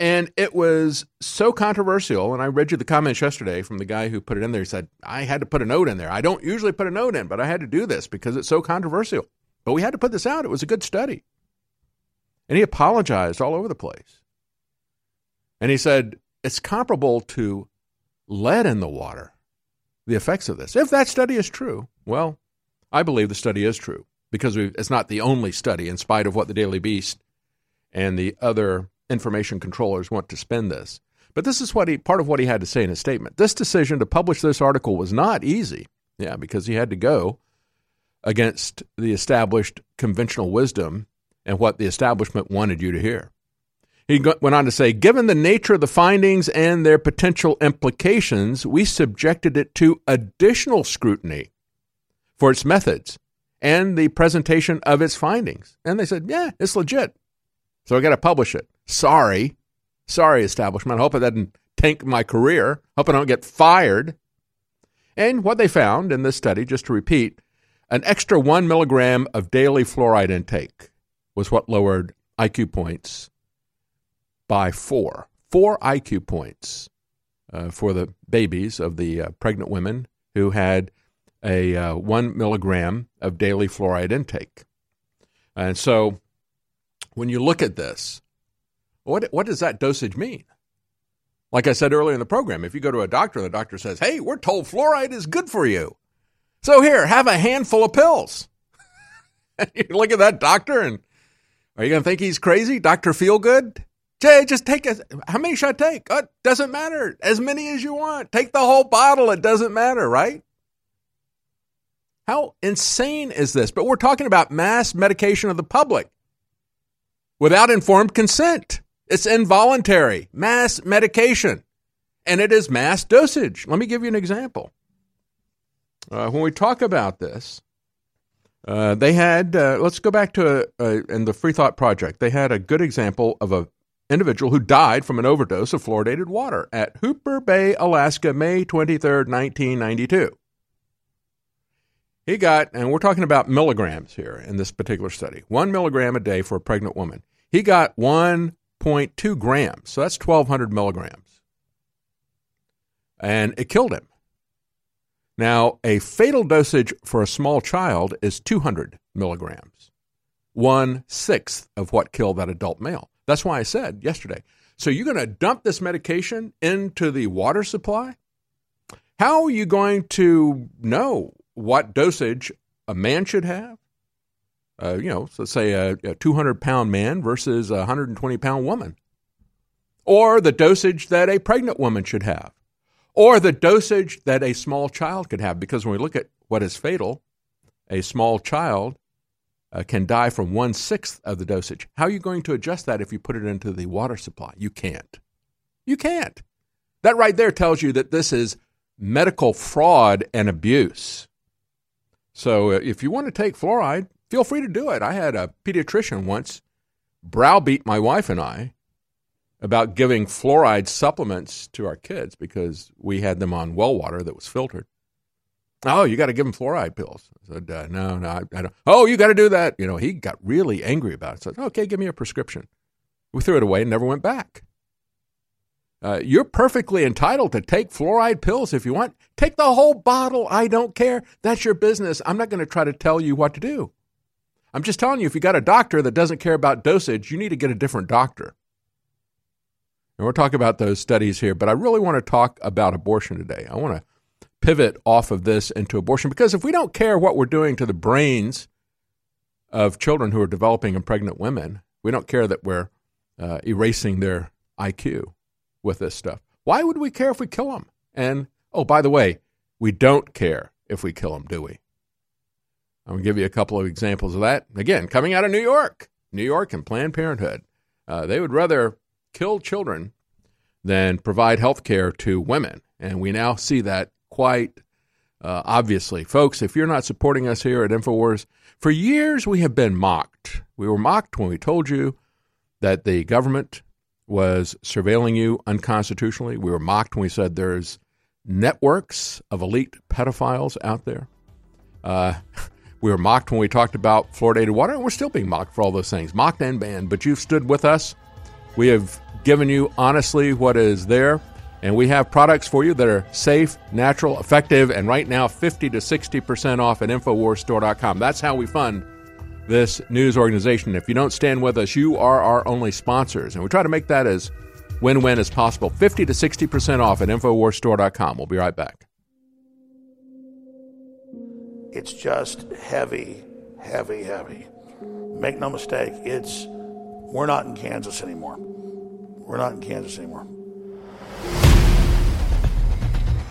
And it was so controversial. And I read you the comments yesterday from the guy who put it in there. He said, I had to put a note in there. I don't usually put a note in, but I had to do this because it's so controversial. But we had to put this out. It was a good study. And he apologized all over the place. And he said, it's comparable to lead in the water, the effects of this. If that study is true, well, I believe the study is true because it's not the only study, in spite of what the Daily Beast and the other information controllers want to spend this. But this is what he part of what he had to say in his statement. This decision to publish this article was not easy. Yeah, because he had to go against the established conventional wisdom and what the establishment wanted you to hear. He went on to say, given the nature of the findings and their potential implications, we subjected it to additional scrutiny for its methods and the presentation of its findings. And they said, yeah, it's legit. So I got to publish it. Sorry. Sorry, establishment. I hope I didn't tank my career. Hope I don't get fired. And what they found in this study, just to repeat, an extra one milligram of daily fluoride intake was what lowered IQ points by four. Four IQ points uh, for the babies of the uh, pregnant women who had a uh, one milligram of daily fluoride intake. And so when you look at this, what, what does that dosage mean? Like I said earlier in the program, if you go to a doctor, and the doctor says, hey, we're told fluoride is good for you. So here, have a handful of pills. you <laughs> look at that doctor and are you going to think he's crazy? Dr. Feelgood? Jay, just take a, how many should I take? Oh, doesn't matter. As many as you want. Take the whole bottle. It doesn't matter, right? How insane is this? But we're talking about mass medication of the public without informed consent. It's involuntary mass medication, and it is mass dosage. Let me give you an example. Uh, when we talk about this, uh, they had, uh, let's go back to a, a, in the Free Thought Project, they had a good example of a individual who died from an overdose of fluoridated water at Hooper Bay, Alaska, May 23rd, 1992. He got, and we're talking about milligrams here in this particular study, one milligram a day for a pregnant woman. He got 1.2 grams, so that's 1,200 milligrams. And it killed him. Now, a fatal dosage for a small child is 200 milligrams, one sixth of what killed that adult male. That's why I said yesterday. So you're going to dump this medication into the water supply? How are you going to know what dosage a man should have? Uh, you know, so say a, a 200 pound man versus a 120 pound woman, or the dosage that a pregnant woman should have, or the dosage that a small child could have. Because when we look at what is fatal, a small child uh, can die from one sixth of the dosage. How are you going to adjust that if you put it into the water supply? You can't. You can't. That right there tells you that this is medical fraud and abuse. So uh, if you want to take fluoride, feel free to do it. I had a pediatrician once browbeat my wife and I about giving fluoride supplements to our kids because we had them on well water that was filtered. Oh, you got to give them fluoride pills. I said, uh, no, no, I, I, don't. Oh, you got to do that. You know, he got really angry about it. Said, okay, give me a prescription. We threw it away and never went back. Uh, you're perfectly entitled to take fluoride pills if you want. Take the whole bottle. I don't care. That's your business. I'm not going to try to tell you what to do. I'm just telling you, if you got a doctor that doesn't care about dosage, you need to get a different doctor. And we're talking about those studies here, but I really want to talk about abortion today. I want to pivot off of this into abortion because if we don't care what we're doing to the brains of children who are developing and pregnant women, we don't care that we're uh, erasing their IQ with this stuff. Why would we care if we kill them? And oh, by the way, we don't care if we kill them, do we? I'm going to give you a couple of examples of that. Again, coming out of New York, New York and Planned Parenthood. Uh, they would rather kill children than provide health care to women. And we now see that quite uh, obviously. Folks, if you're not supporting us here at InfoWars, for years we have been mocked. We were mocked when we told you that the government was surveilling you unconstitutionally. We were mocked when we said there's networks of elite pedophiles out there. Uh, <laughs> We were mocked when we talked about fluoridated water, and we're still being mocked for all those things, mocked and banned. But you've stood with us. We have given you honestly what is there, and we have products for you that are safe, natural, effective, and right now 50 to 60% off at InfoWarsStore.com. That's how we fund this news organization. If you don't stand with us, you are our only sponsors, and we try to make that as win win as possible. 50 to 60% off at InfoWarsStore.com. We'll be right back. It's just heavy, heavy, heavy. Make no mistake, it's we're not in Kansas anymore. We're not in Kansas anymore.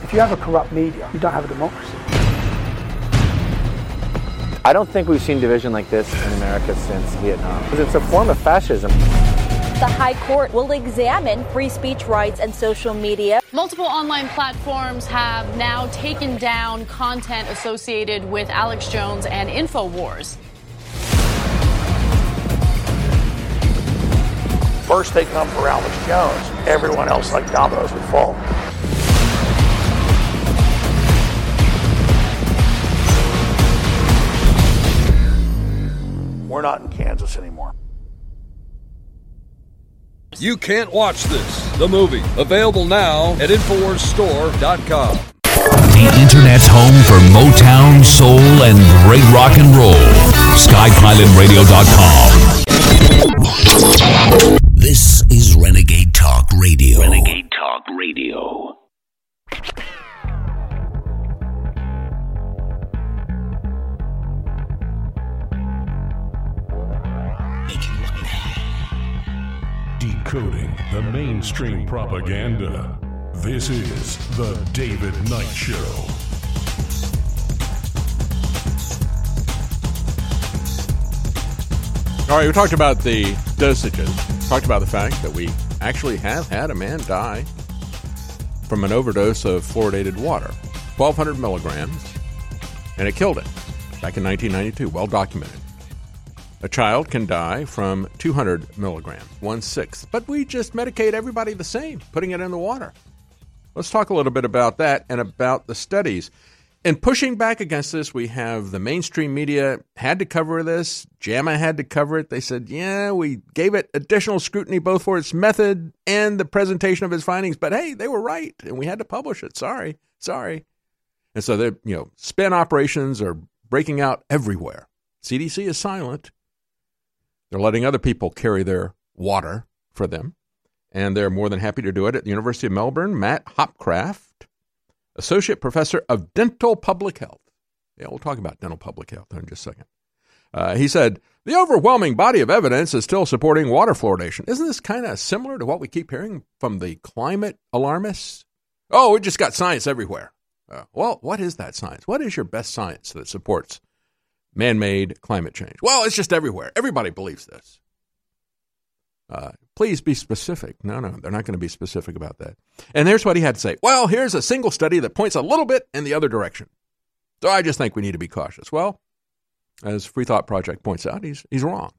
If you have a corrupt media, you don't have a democracy. I don't think we've seen division like this in America since Vietnam. Because it's a form of fascism. The High Court will examine free speech rights and social media. Multiple online platforms have now taken down content associated with Alex Jones and InfoWars. First they come for Alex Jones, everyone else like dominoes would fall. You can't watch this, the movie, available now at InfoWarsStore.com. The Internet's home for Motown, Soul, and great rock and roll. SkyPilotRadio.com. This is Renegade Talk Radio. Renegade Talk Radio. Decoding the mainstream propaganda. This is The David Knight Show. All right, we talked about the dosages. Talked about the fact that we actually have had a man die from an overdose of fluoridated water, 1,200 milligrams, and it killed him back in 1992. Well documented. A child can die from 200 milligrams, one sixth, but we just medicate everybody the same, putting it in the water. Let's talk a little bit about that and about the studies. And pushing back against this, we have the mainstream media had to cover this. JAMA had to cover it. They said, yeah, we gave it additional scrutiny both for its method and the presentation of its findings, but hey, they were right, and we had to publish it. Sorry, sorry. And so you know spin operations are breaking out everywhere. CDC is silent. They're letting other people carry their water for them, and they're more than happy to do it at the University of Melbourne. Matt Hopcraft Associate Professor of Dental Public Health. Yeah, we'll talk about dental public health in just a second. Uh, he said, The overwhelming body of evidence is still supporting water fluoridation. Isn't this kind of similar to what we keep hearing from the climate alarmists? Oh, we just got science everywhere. Uh, well, what is that science? What is your best science that supports man made climate change? Well, it's just everywhere. Everybody believes this. Uh, please be specific. No, no, they're not going to be specific about that. And there's what he had to say. Well, here's a single study that points a little bit in the other direction. So I just think we need to be cautious. Well, as Free Thought Project points out, he's, he's wrong.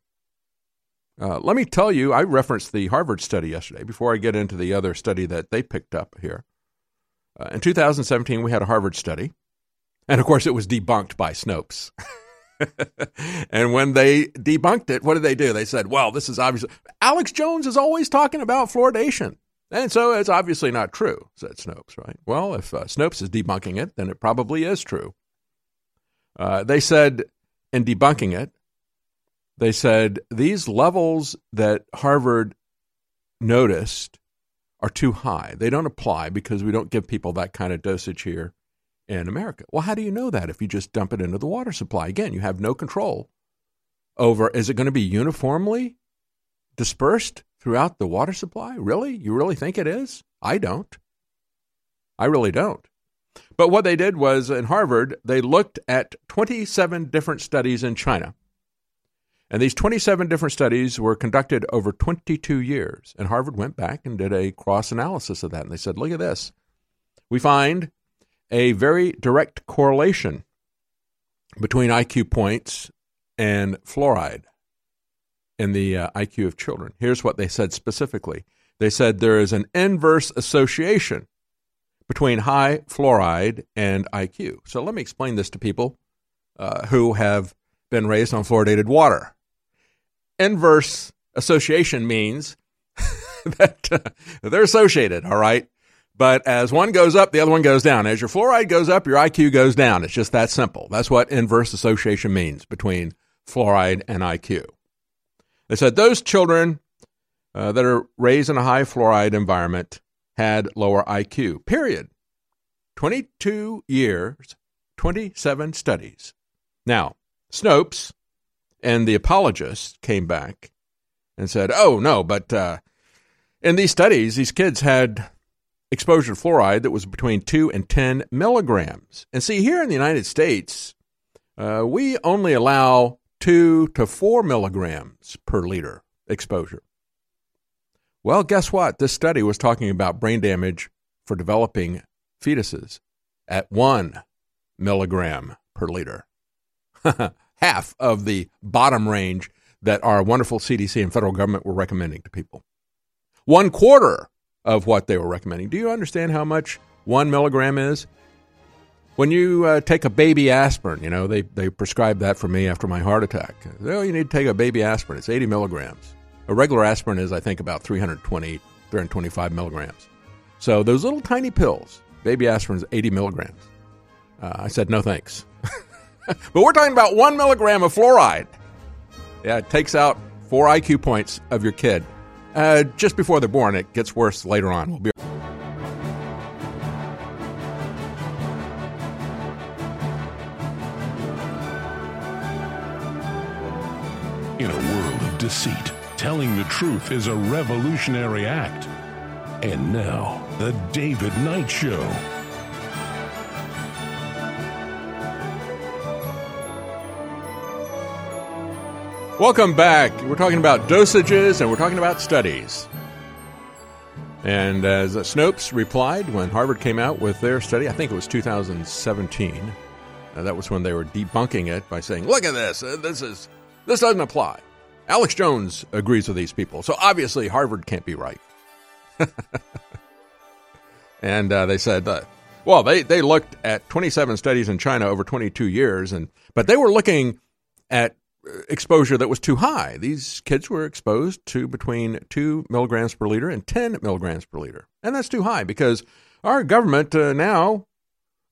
Uh, let me tell you, I referenced the Harvard study yesterday before I get into the other study that they picked up here. Uh, in 2017, we had a Harvard study. And of course, it was debunked by Snopes. <laughs> <laughs> and when they debunked it, what did they do? They said, well, this is obviously. Alex Jones is always talking about fluoridation. And so it's obviously not true, said Snopes, right? Well, if uh, Snopes is debunking it, then it probably is true. Uh, they said, in debunking it, they said these levels that Harvard noticed are too high. They don't apply because we don't give people that kind of dosage here in America. Well, how do you know that if you just dump it into the water supply? Again, you have no control over is it going to be uniformly dispersed throughout the water supply? Really? You really think it is? I don't. I really don't. But what they did was in Harvard, they looked at 27 different studies in China. And these 27 different studies were conducted over 22 years. And Harvard went back and did a cross analysis of that. And they said, look at this. We find a very direct correlation between IQ points and fluoride in the uh, IQ of children. Here's what they said specifically they said there is an inverse association between high fluoride and IQ. So let me explain this to people uh, who have been raised on fluoridated water. Inverse association means <laughs> that uh, they're associated, all right? But as one goes up, the other one goes down. As your fluoride goes up, your IQ goes down. It's just that simple. That's what inverse association means between fluoride and IQ. They said those children uh, that are raised in a high fluoride environment had lower IQ, period. 22 years, 27 studies. Now, Snopes and the apologists came back and said, oh, no, but uh, in these studies, these kids had exposure to fluoride that was between 2 and 10 milligrams. And see, here in the United States, uh, we only allow 2 to 4 milligrams per liter exposure. Well, guess what? This study was talking about brain damage for developing fetuses at 1 milligram per liter. <laughs> Half of the bottom range that our wonderful CDC and federal government were recommending to people. One quarter of what they were recommending. Do you understand how much one milligram is? When you uh, take a baby aspirin, you know, they, they prescribed that for me after my heart attack. Oh, you need to take a baby aspirin. It's 80 milligrams. A regular aspirin is, I think, about 320, 325 milligrams. So those little tiny pills, baby aspirin is 80 milligrams. Uh, I said, no thanks. <laughs> but we're talking about one milligram of fluoride. Yeah, it takes out four IQ points of your kid. Uh, just before they're born, it gets worse later on. We'll be In a world of deceit, telling the truth is a revolutionary act. And now, The David Knight Show. Welcome back. We're talking about dosages and we're talking about studies. And as Snopes replied when Harvard came out with their study, I think it was 2017. Uh, that was when they were debunking it by saying, "Look at this. Uh, this is this doesn't apply." Alex Jones agrees with these people, so obviously Harvard can't be right. <laughs> and uh, they said, uh, well, they they looked at 27 studies in China over 22 years, and but they were looking at exposure that was too high. These kids were exposed to between 2 milligrams per liter and 10 milligrams per liter. And that's too high because our government uh, now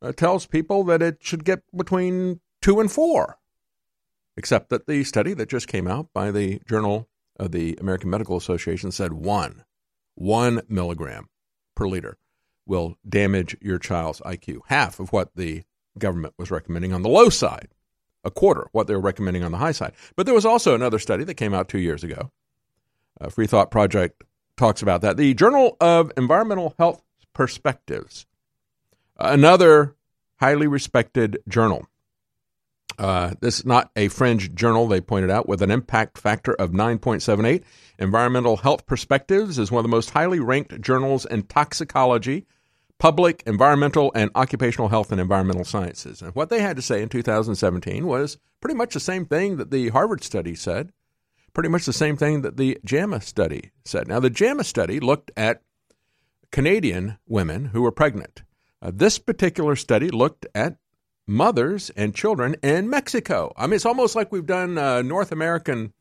uh, tells people that it should get between 2 and 4. Except that the study that just came out by the Journal of the American Medical Association said 1, 1 milligram per liter will damage your child's IQ. Half of what the government was recommending on the low side a quarter what they're recommending on the high side. But there was also another study that came out two years ago. Uh, Free Thought Project talks about that. The Journal of Environmental Health Perspectives, another highly respected journal. Uh, this is not a fringe journal, they pointed out, with an impact factor of 9.78. Environmental Health Perspectives is one of the most highly ranked journals in toxicology public, environmental, and occupational health and environmental sciences. And what they had to say in 2017 was pretty much the same thing that the Harvard study said, pretty much the same thing that the JAMA study said. Now, the JAMA study looked at Canadian women who were pregnant. Uh, this particular study looked at mothers and children in Mexico. I mean, it's almost like we've done a North American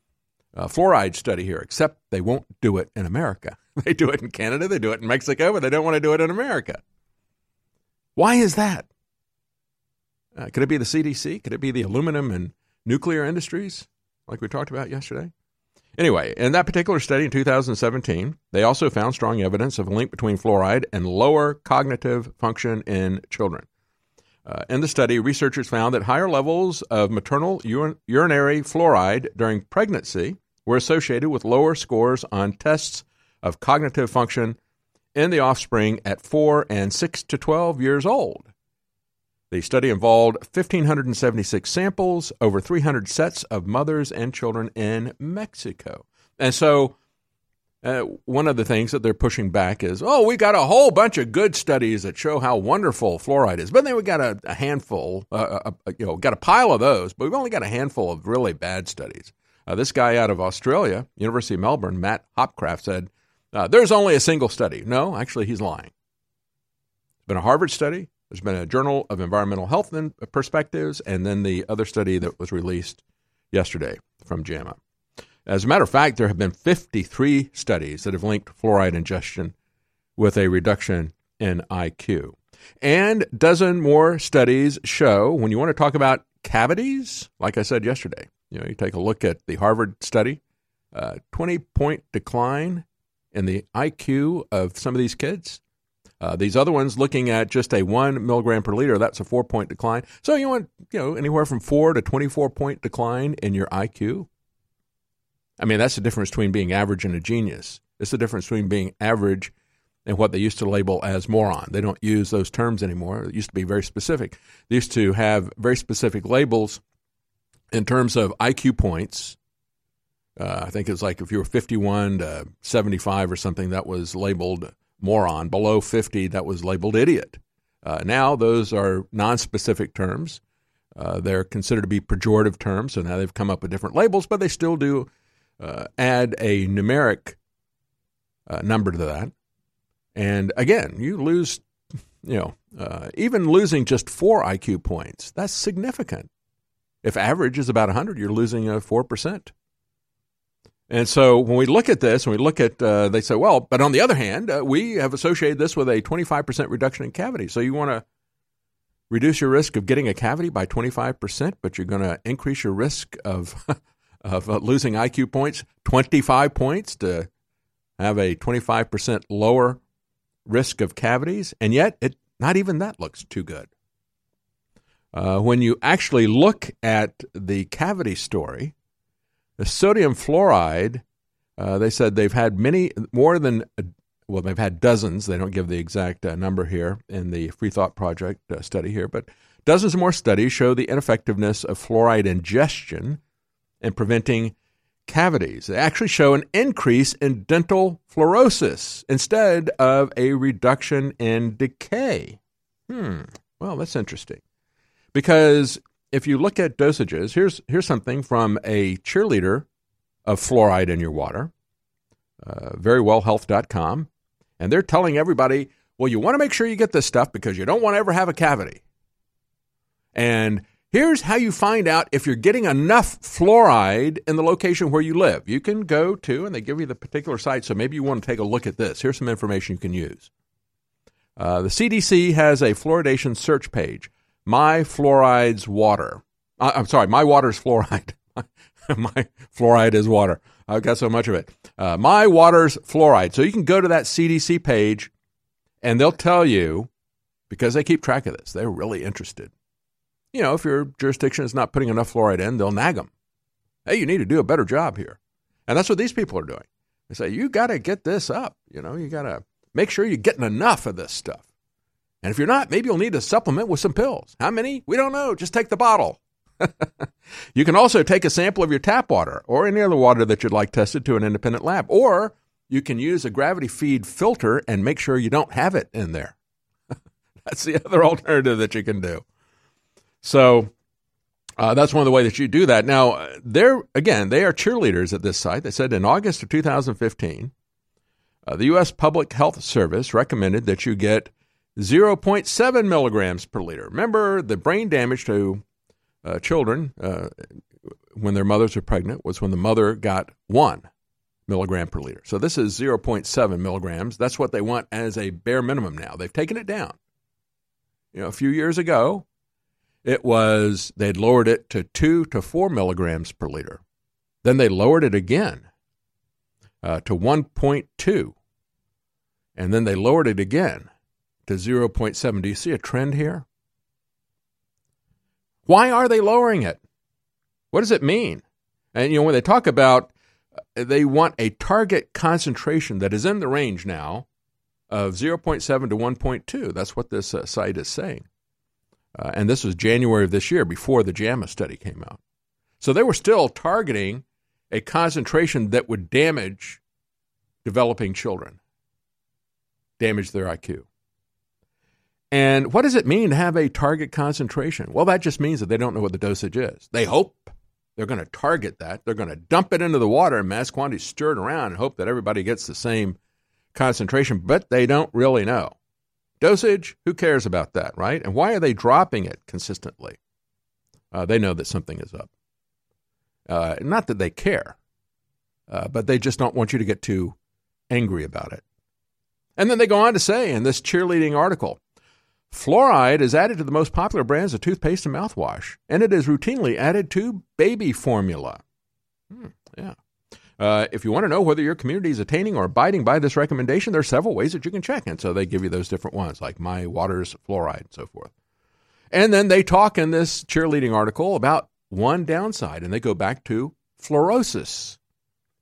uh, fluoride study here, except they won't do it in America. <laughs> They do it in Canada, they do it in Mexico, but they don't want to do it in America. Why is that? Uh, could it be the CDC? Could it be the aluminum and nuclear industries, like we talked about yesterday? Anyway, in that particular study in 2017, they also found strong evidence of a link between fluoride and lower cognitive function in children. Uh, in the study, researchers found that higher levels of maternal urin- urinary fluoride during pregnancy were associated with lower scores on tests of cognitive function in the offspring at 4 and 6 to 12 years old. The study involved 1,576 samples, over 300 sets of mothers and children in Mexico. And so, uh, one of the things that they're pushing back is, oh, we got a whole bunch of good studies that show how wonderful fluoride is, but then we got a, a handful, uh, a, a, you know, got a pile of those, but we've only got a handful of really bad studies. Uh, this guy out of Australia, University of Melbourne, Matt Hopcraft, said uh, there's only a single study. No, actually, he's lying. It's been a Harvard study, There's been a Journal of Environmental Health Perspectives, and then the other study that was released yesterday from JAMA. As a matter of fact, there have been 53 studies that have linked fluoride ingestion with a reduction in IQ. And dozen more studies show when you want to talk about cavities, like I said yesterday, you know, you take a look at the Harvard study, uh, 20 point decline in the IQ of some of these kids. Uh, these other ones looking at just a one milligram per liter, that's a four point decline. So you want, you know, anywhere from four to 24 point decline in your IQ. I mean, that's the difference between being average and a genius. It's the difference between being average and what they used to label as moron. They don't use those terms anymore. It used to be very specific. They used to have very specific labels in terms of IQ points. Uh, I think it was like if you were 51 to 75 or something, that was labeled moron. Below 50, that was labeled idiot. Uh, now those are non-specific terms. Uh, they're considered to be pejorative terms, so now they've come up with different labels, but they still do uh, add a numeric uh, number to that. And again, you lose, you know, uh, even losing just four IQ points, that's significant. If average is about 100, you're losing a 4%. And so when we look at this, and we look at, uh, they say, well, but on the other hand, uh, we have associated this with a 25% reduction in cavity. So you want to reduce your risk of getting a cavity by 25%, but you're going to increase your risk of, <laughs> of uh, losing IQ points 25 points to have a 25% lower risk of cavities. And yet, it not even that looks too good. Uh, when you actually look at the cavity story, the sodium fluoride, uh, they said they've had many, more than, well, they've had dozens. They don't give the exact uh, number here in the Free Thought Project uh, study here, but dozens more studies show the ineffectiveness of fluoride ingestion in preventing cavities. They actually show an increase in dental fluorosis instead of a reduction in decay. Hmm. Well, that's interesting. Because if you look at dosages, here's here's something from a cheerleader of fluoride in your water, uh, verywellhealth.com, and they're telling everybody, well, you want to make sure you get this stuff because you don't want to ever have a cavity. And here's how you find out if you're getting enough fluoride in the location where you live. You can go to, and they give you the particular site, so maybe you want to take a look at this. Here's some information you can use. Uh, the CDC has a fluoridation search page. My fluoride's water. Uh, I'm sorry, my water's fluoride. <laughs> my fluoride is water. I've got so much of it. Uh, my water's fluoride. So you can go to that CDC page and they'll tell you, because they keep track of this, they're really interested. You know, if your jurisdiction is not putting enough fluoride in, they'll nag them. Hey, you need to do a better job here. And that's what these people are doing. They say, you got to get this up. You know, you got to make sure you're getting enough of this stuff. And if you're not, maybe you'll need a supplement with some pills. How many? We don't know. Just take the bottle. <laughs> you can also take a sample of your tap water or any other water that you'd like tested to an independent lab. Or you can use a gravity feed filter and make sure you don't have it in there. <laughs> that's the other alternative that you can do. So uh, that's one of the ways that you do that. Now, they're again, they are cheerleaders at this site. They said in August of 2015, uh, the U.S. Public Health Service recommended that you get 0.7 milligrams per liter. Remember, the brain damage to uh, children uh, when their mothers are pregnant was when the mother got one milligram per liter. So this is 0.7 milligrams. That's what they want as a bare minimum now. They've taken it down. You know, a few years ago, it was they'd lowered it to two to four milligrams per liter. Then they lowered it again uh, to 1.2. And then they lowered it again to 0.7. Do you see a trend here? Why are they lowering it? What does it mean? And you know when they talk about uh, they want a target concentration that is in the range now of 0.7 to 1.2. That's what this uh, site is saying. Uh, and this was January of this year before the JAMA study came out. So they were still targeting a concentration that would damage developing children, damage their IQ. And what does it mean to have a target concentration? Well, that just means that they don't know what the dosage is. They hope they're going to target that. They're going to dump it into the water in mass quantities, stir it around, and hope that everybody gets the same concentration, but they don't really know. Dosage, who cares about that, right? And why are they dropping it consistently? Uh, they know that something is up. Uh, not that they care, uh, but they just don't want you to get too angry about it. And then they go on to say in this cheerleading article fluoride is added to the most popular brands of toothpaste and mouthwash, and it is routinely added to baby formula. Hmm, yeah. Uh, if you want to know whether your community is attaining or abiding by this recommendation, there are several ways that you can check. And so they give you those different ones, like My Waters Fluoride and so forth. And then they talk in this cheerleading article about one downside, and they go back to fluorosis,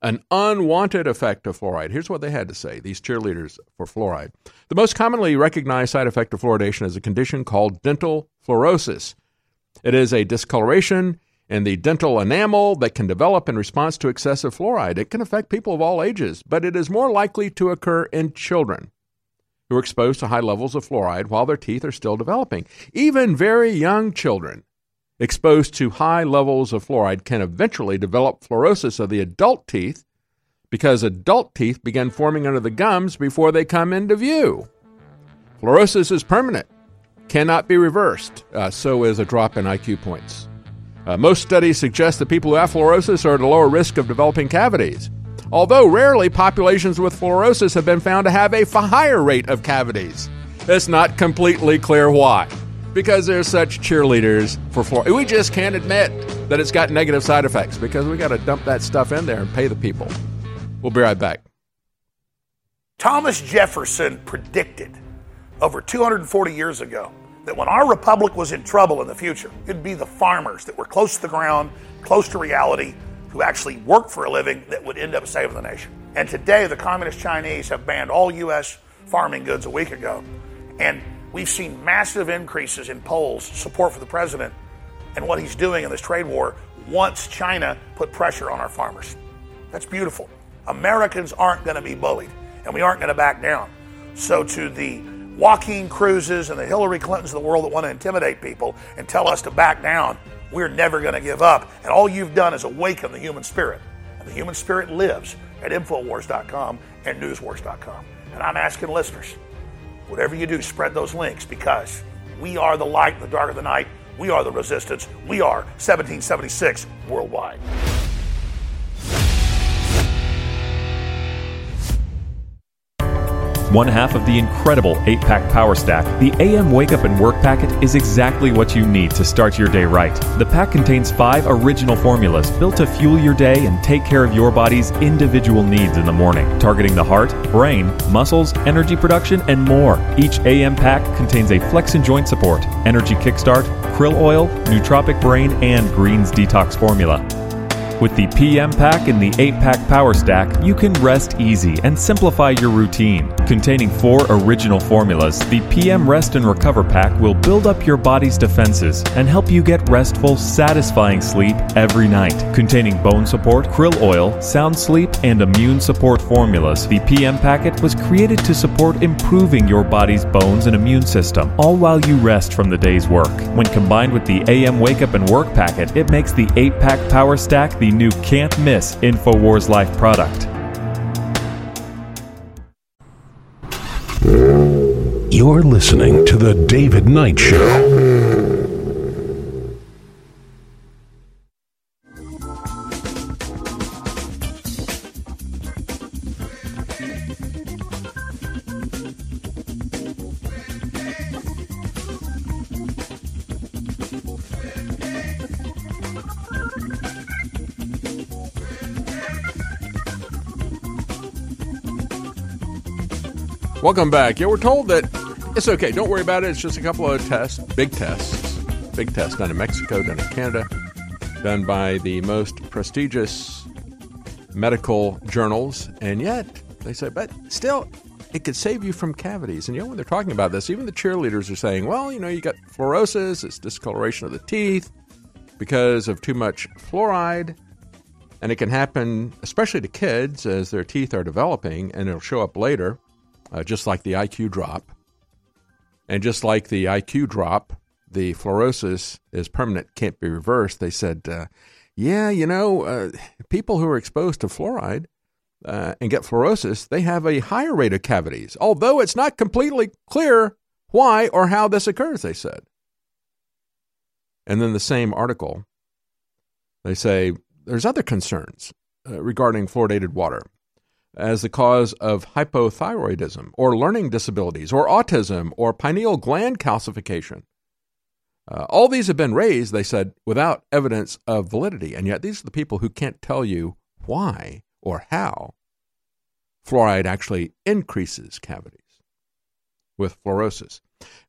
an unwanted effect of fluoride. Here's what they had to say, these cheerleaders for fluoride. The most commonly recognized side effect of fluoridation is a condition called dental fluorosis. It is a discoloration in the dental enamel that can develop in response to excessive fluoride. It can affect people of all ages, but it is more likely to occur in children who are exposed to high levels of fluoride while their teeth are still developing. Even very young children exposed to high levels of fluoride can eventually develop fluorosis of the adult teeth because adult teeth begin forming under the gums before they come into view. Fluorosis is permanent, cannot be reversed. Uh, so is a drop in IQ points. Uh, most studies suggest that people who have fluorosis are at a lower risk of developing cavities, although rarely populations with fluorosis have been found to have a higher rate of cavities. It's not completely clear why. Because there's such cheerleaders for fluoride. We just can't admit that it's got negative side effects because we got to dump that stuff in there and pay the people. We'll be right back. Thomas Jefferson predicted over 240 years ago that when our republic was in trouble in the future, it'd be the farmers that were close to the ground, close to reality, who actually worked for a living that would end up saving the nation. And today, the communist Chinese have banned all U.S. farming goods a week ago. And we've seen massive increases in polls support for the president and what he's doing in this trade war once China put pressure on our farmers. That's beautiful. Americans aren't going to be bullied, and we aren't going to back down. So, to the Joaquin Cruzes and the Hillary Clintons of the world that want to intimidate people and tell us to back down, we're never going to give up. And all you've done is awaken the human spirit. And the human spirit lives at Infowars.com and Newswars.com. And I'm asking listeners, whatever you do, spread those links because we are the light in the dark of the night. We are the resistance. We are 1776 worldwide. One half of the incredible 8 pack power stack, the AM Wake Up and Work packet is exactly what you need to start your day right. The pack contains five original formulas built to fuel your day and take care of your body's individual needs in the morning, targeting the heart, brain, muscles, energy production, and more. Each AM pack contains a flex and joint support, energy kickstart, krill oil, nootropic brain, and greens detox formula. With the PM Pack and the 8 Pack Power Stack, you can rest easy and simplify your routine. Containing four original formulas, the PM Rest and Recover Pack will build up your body's defenses and help you get restful, satisfying sleep every night. Containing bone support, krill oil, sound sleep, and immune support formulas, the PM Packet was created to support improving your body's bones and immune system, all while you rest from the day's work. When combined with the AM Wake Up and Work Packet, it makes the 8 Pack Power Stack the new can't miss InfoWars Life product. You're listening to The David Knight Show. Welcome back. Yeah, we're told that it's okay. Don't worry about it. It's just a couple of tests, big tests, big tests done in Mexico, done in Canada, done by the most prestigious medical journals. And yet, they say, but still, it could save you from cavities. And you know, when they're talking about this, even the cheerleaders are saying, well, you know, you got fluorosis, it's discoloration of the teeth because of too much fluoride. And it can happen, especially to kids, as their teeth are developing, and it'll show up later uh, just like the IQ drop. And just like the IQ drop, the fluorosis is permanent, can't be reversed. They said, uh, yeah, you know, uh, people who are exposed to fluoride uh, and get fluorosis, they have a higher rate of cavities. Although it's not completely clear why or how this occurs, they said. And then the same article, they say there's other concerns uh, regarding fluoridated water as the cause of hypothyroidism or learning disabilities or autism or pineal gland calcification. Uh, all these have been raised, they said, without evidence of validity. And yet, these are the people who can't tell you why or how fluoride actually increases cavities with fluorosis.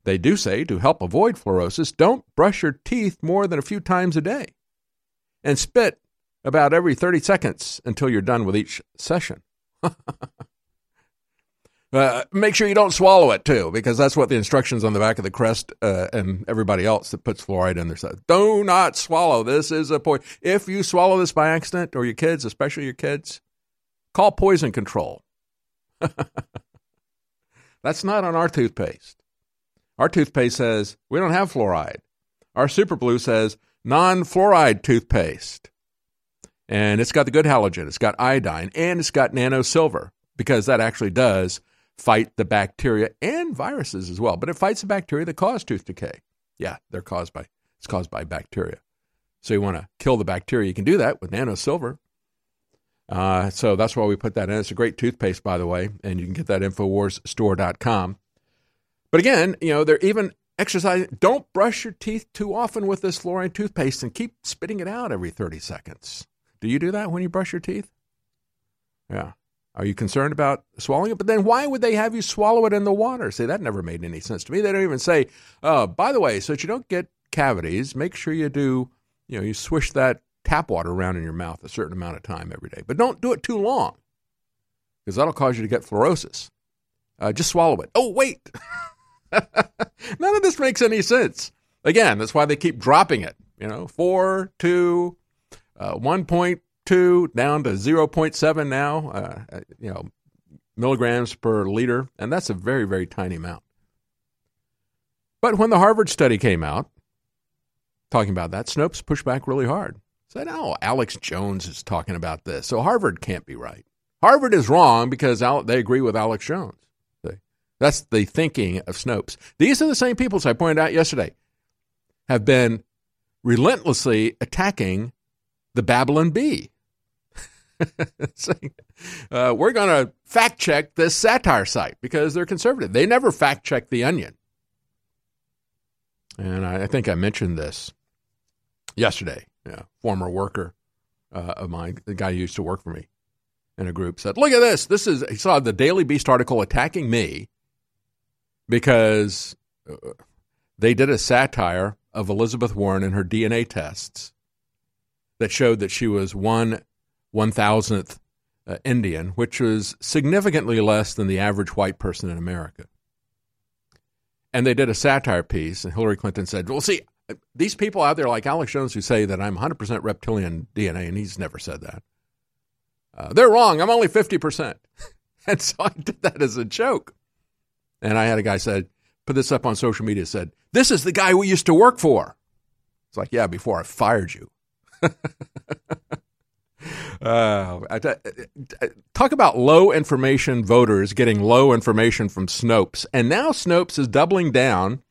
They do say to help avoid fluorosis, don't brush your teeth more than a few times a day and spit about every 30 seconds until you're done with each session. <laughs> uh, make sure you don't swallow it too, because that's what the instructions on the back of the crest uh, and everybody else that puts fluoride in there says. Do not swallow. This is a poison. If you swallow this by accident, or your kids, especially your kids, call poison control. <laughs> that's not on our toothpaste. Our toothpaste says we don't have fluoride. Our Super Blue says non fluoride toothpaste. And it's got the good halogen, it's got iodine, and it's got nano silver because that actually does fight the bacteria and viruses as well. But it fights the bacteria that cause tooth decay. Yeah, they're caused by it's caused by bacteria. So you want to kill the bacteria, you can do that with nano silver. Uh, so that's why we put that in. It's a great toothpaste, by the way, and you can get that at InfoWarsStore.com. But again, you know, they're even exercising. Don't brush your teeth too often with this fluoride toothpaste and keep spitting it out every 30 seconds. Do you do that when you brush your teeth? Yeah. Are you concerned about swallowing it? But then why would they have you swallow it in the water? See, that never made any sense to me. They don't even say, oh, by the way, so that you don't get cavities, make sure you do, you know, you swish that tap water around in your mouth a certain amount of time every day. But don't do it too long because that'll cause you to get fluorosis. Uh, just swallow it. Oh, wait. <laughs> None of this makes any sense. Again, that's why they keep dropping it. You know, four, two, uh, 1.2 down to 0.7 now, uh, uh, you know, milligrams per liter, and that's a very, very tiny amount. But when the Harvard study came out, talking about that, Snopes pushed back really hard. Said, oh, Alex Jones is talking about this, so Harvard can't be right. Harvard is wrong because they agree with Alex Jones. That's the thinking of Snopes. These are the same people, as I pointed out yesterday, have been relentlessly attacking the Babylon Bee. <laughs> Uh, we're going to fact check this satire site because they're conservative. They never fact check The Onion. And I, I think I mentioned this yesterday. Yeah, former worker uh, of mine, the guy who used to work for me in a group, said, Look at this. This is, he saw the Daily Beast article attacking me because uh, they did a satire of Elizabeth Warren and her DNA tests that showed that she was one one thousandth uh, Indian, which was significantly less than the average white person in America. And they did a satire piece, and Hillary Clinton said, "Well, see, these people out there like Alex Jones who say that I'm 100% reptilian DNA, and he's never said that. Uh, they're wrong. I'm only 50%." <laughs> and so I did that as a joke. And I had a guy said, put this up on social media, said, "This is the guy we used to work for." It's like, yeah, before I fired you. Uh, talk about low information voters getting low information from Snopes. And now Snopes is doubling down.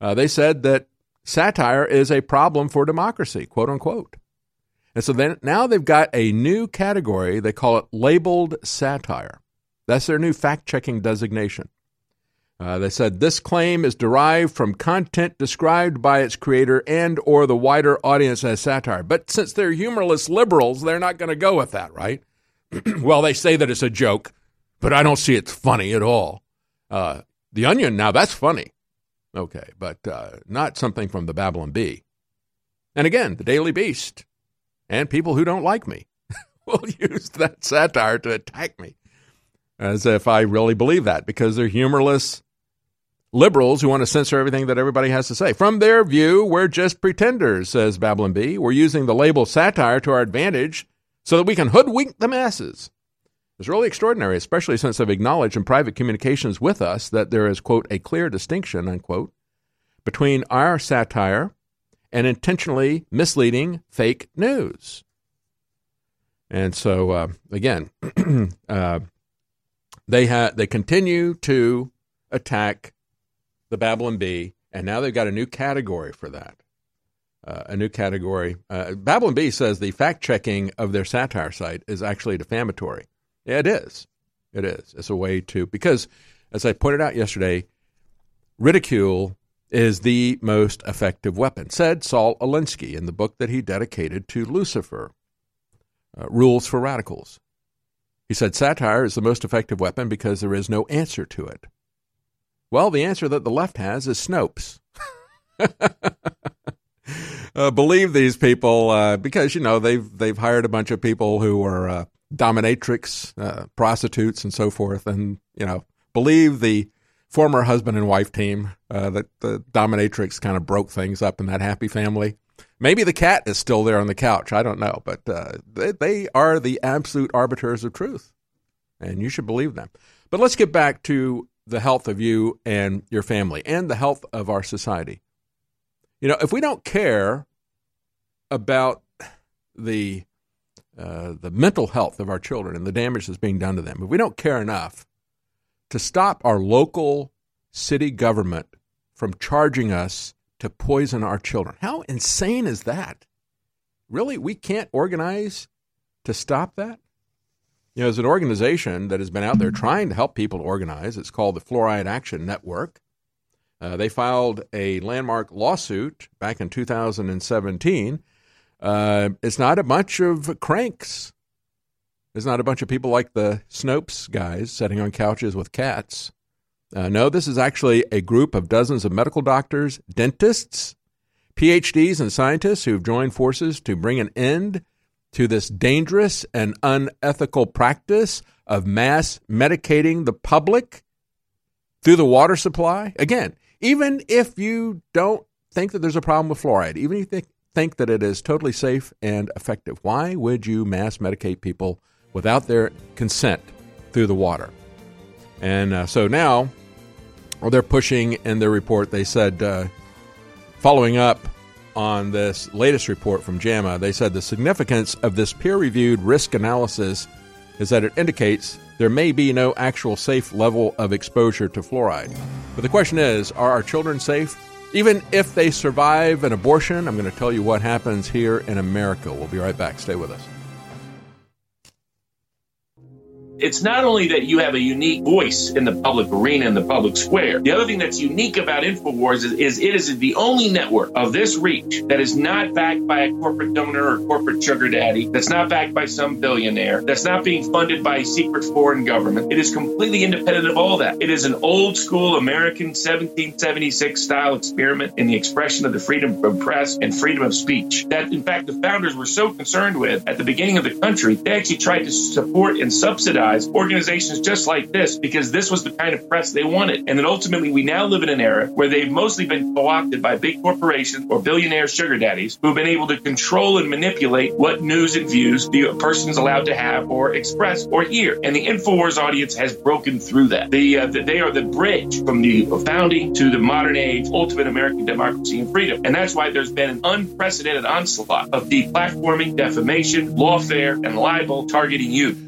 Uh, they said that satire is a problem for democracy, quote unquote. And so then now they've got a new category. They call it labeled satire. That's their new fact checking designation. Uh, they said this claim is derived from content described by its creator and or the wider audience as satire. But since they're humorless liberals, they're not going to go with that, right? <clears throat> well, they say that it's a joke, but I don't see it's funny at all. Uh, the Onion, now that's funny. Okay, but uh, not something from the Babylon Bee. And again, the Daily Beast and people who don't like me <laughs> will <laughs> use that satire to attack me as if I really believe that because they're humorless liberals who want to censor everything that everybody has to say. From their view, we're just pretenders, says Babylon Bee. We're using the label satire to our advantage so that we can hoodwink the masses. It's really extraordinary, especially since they've acknowledged in private communications with us that there is, quote, a clear distinction, unquote, between our satire and intentionally misleading fake news. And so, uh, again, <clears throat> uh, they ha- they continue to attack the Babylon Bee, and now they've got a new category for that. Uh, a new category. Uh, Babylon Bee says the fact checking of their satire site is actually defamatory. Yeah, it is. It is. It's a way to, because as I pointed out yesterday, ridicule is the most effective weapon, said Saul Alinsky in the book that he dedicated to Lucifer uh, Rules for Radicals. He said satire is the most effective weapon because there is no answer to it. Well, the answer that the left has is Snopes. <laughs> uh, believe these people uh, because you know they've they've hired a bunch of people who are uh, dominatrix, uh, prostitutes, and so forth, and you know believe the former husband and wife team uh, that the dominatrix kind of broke things up in that happy family. Maybe the cat is still there on the couch. I don't know, but uh, they, they are the absolute arbiters of truth, and you should believe them. But let's get back to the health of you and your family and the health of our society. You know, if we don't care about the uh, the mental health of our children and the damage that's being done to them, if we don't care enough to stop our local city government from charging us to poison our children, how insane is that? Really, we can't organize to stop that? You know, as an organization that has been out there trying to help people organize, it's called the Fluoride Action Network. Uh, they filed a landmark lawsuit back in 2017. Uh, it's not a bunch of cranks. It's not a bunch of people like the Snopes guys sitting on couches with cats. Uh, no, this is actually a group of dozens of medical doctors, dentists, PhDs, and scientists who've joined forces to bring an end to this dangerous and unethical practice of mass medicating the public through the water supply. Again, even if you don't think that there's a problem with fluoride, even if you think, think that it is totally safe and effective, why would you mass medicate people without their consent through the water? And uh, so now, well, they're pushing in their report, they said, uh, following up on this latest report from JAMA, they said the significance of this peer reviewed risk analysis is that it indicates there may be no actual safe level of exposure to fluoride. But the question is are our children safe? Even if they survive an abortion, I'm going to tell you what happens here in America. We'll be right back. Stay with us it's not only that you have a unique voice in the public arena in the public square. The other thing that's unique about InfoWars is, is, it is the only network of this reach that is not backed by a corporate donor or corporate sugar daddy, that's not backed by some billionaire, that's not being funded by a secret foreign government. It is completely independent of all that. It is an old school American 1776 style experiment in the expression of the freedom of press and freedom of speech. That, in fact, the founders were so concerned with at the beginning of the country, they actually tried to support and subsidize organizations just like this because this was the kind of press they wanted. And then ultimately, we now live in an era where they've mostly been co opted by big corporations or billionaire sugar daddies who've been able to control and manipulate what news and views the person's allowed to have or express or hear. And the InfoWars audience has broken through that. The, uh, they are the bridge from the founding to the modern age, ultimate American democracy and freedom. And that's why there's been an unprecedented onslaught of deplatforming, defamation, lawfare, and libel targeting youth.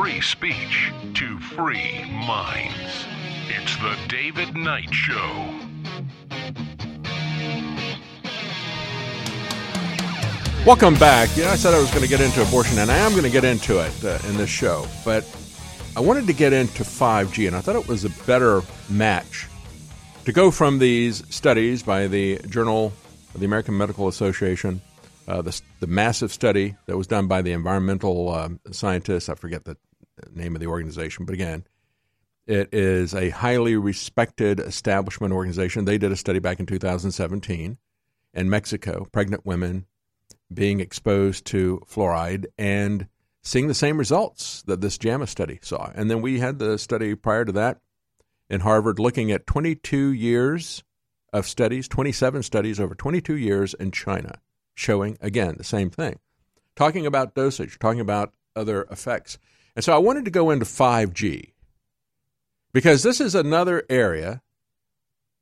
Free speech to free minds. It's The David Knight Show. Welcome back. You know, I said I was going to get into abortion, and I am going to get into it uh, in this show, but I wanted to get into 5G, and I thought it was a better match to go from these studies by the Journal of the American Medical Association, uh, the, the, massive study that was done by the environmental uh, scientists. I forget the name of the organization, but again, it is a highly respected establishment organization. They did a study back in 2017 in Mexico, pregnant women being exposed to fluoride and seeing the same results that this JAMA study saw. And then we had the study prior to that in Harvard looking at 22 years of studies, 27 studies over 22 years in China, showing, again, the same thing. Talking about dosage, talking about other effects. And so I wanted to go into 5G because this is another area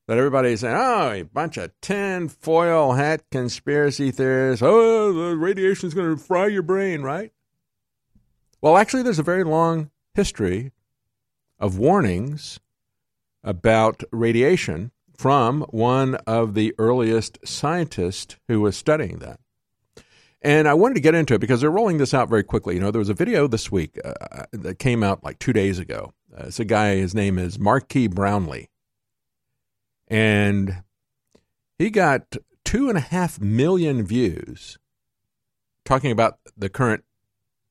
that everybody's saying, oh, a bunch of tin foil hat conspiracy theorists. Oh, the radiation is going to fry your brain, right? Well, actually, there's a very long history of warnings about radiation from one of the earliest scientists who was studying that. And I wanted to get into it because they're rolling this out very quickly. You know, there was a video this week uh, uh that came out like two days ago. Uh, it's a guy, his name is Marques Brownlee. And he got two and a half million views talking about the current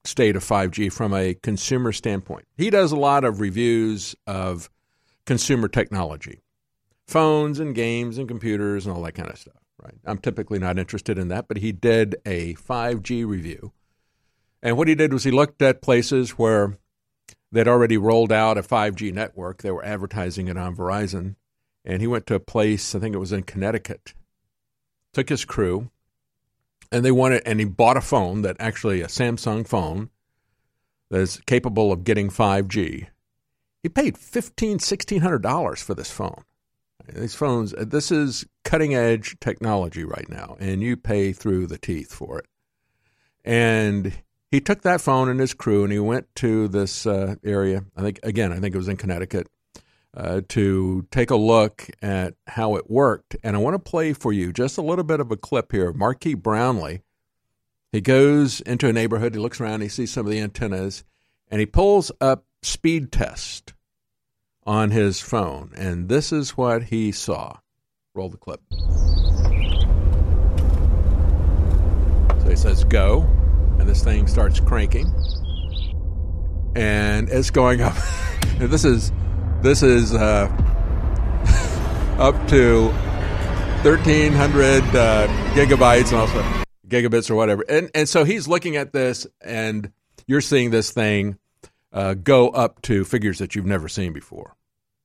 state of 5G from a consumer standpoint. He does a lot of reviews of consumer technology, phones and games and computers and all that kind of stuff, right? I'm typically not interested in that, but he did a 5G review. And what he did was he looked at places where they'd already rolled out a 5G network. They were advertising it on Verizon. And he went to a place, I think it was in Connecticut, took his crew, and they wanted and he bought a phone that actually a Samsung phone that's capable of getting 5G. He paid fifteen, sixteen hundred dollars for this phone. These phones, this is cutting edge technology right now, and you pay through the teeth for it. And he took that phone and his crew, and he went to this uh, area. I think again, I think it was in Connecticut, uh, to take a look at how it worked. And I want to play for you just a little bit of a clip here. Marques Brownlee, he goes into a neighborhood, he looks around, he sees some of the antennas, and he pulls up speed test on his phone. And this is what he saw. Roll the clip. So he says, go. And this thing starts cranking. And it's going up. <laughs> this is this is uh, <laughs> up to 1300 uh, gigabytes and also gigabits or whatever. And and so he's looking at this and you're seeing this thing uh, go up to figures that you've never seen before.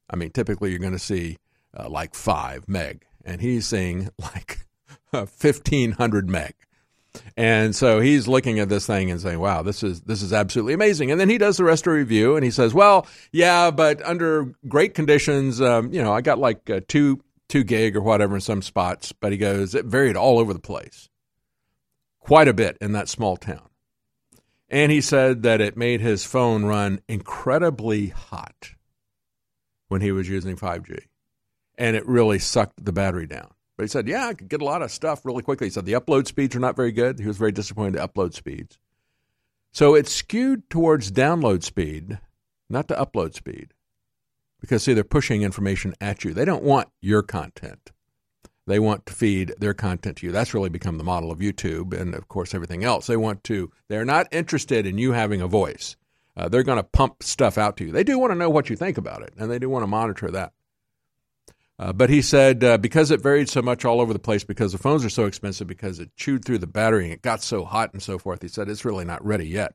I mean, typically you're going to see uh, like five meg, and he's seeing <laughs> like 1500 meg. And so he's looking at this thing and saying, "Wow, this is this is absolutely amazing." And then he does the rest of the review, and he says, "Well, yeah, but under great conditions, um, you know, I got like uh, two two gig or whatever in some spots, but he goes it varied all over the place, quite a bit in that small town." And he said that it made his phone run incredibly hot when he was using 5G, and it really sucked the battery down. But he said, yeah, I could get a lot of stuff really quickly. He said the upload speeds are not very good. He was very disappointed in upload speeds. So it's skewed towards download speed, not to upload speed. Because, see, they're pushing information at you. They don't want your content. They want to feed their content to you. That's really become the model of YouTube and, of course, everything else. They want to, they're not interested in you having a voice. Uh, they're going to pump stuff out to you. They do want to know what you think about it, and they do want to monitor that. Uh, but he said uh, because it varied so much all over the place, because the phones are so expensive, because it chewed through the battery and it got so hot and so forth, he said it's really not ready yet.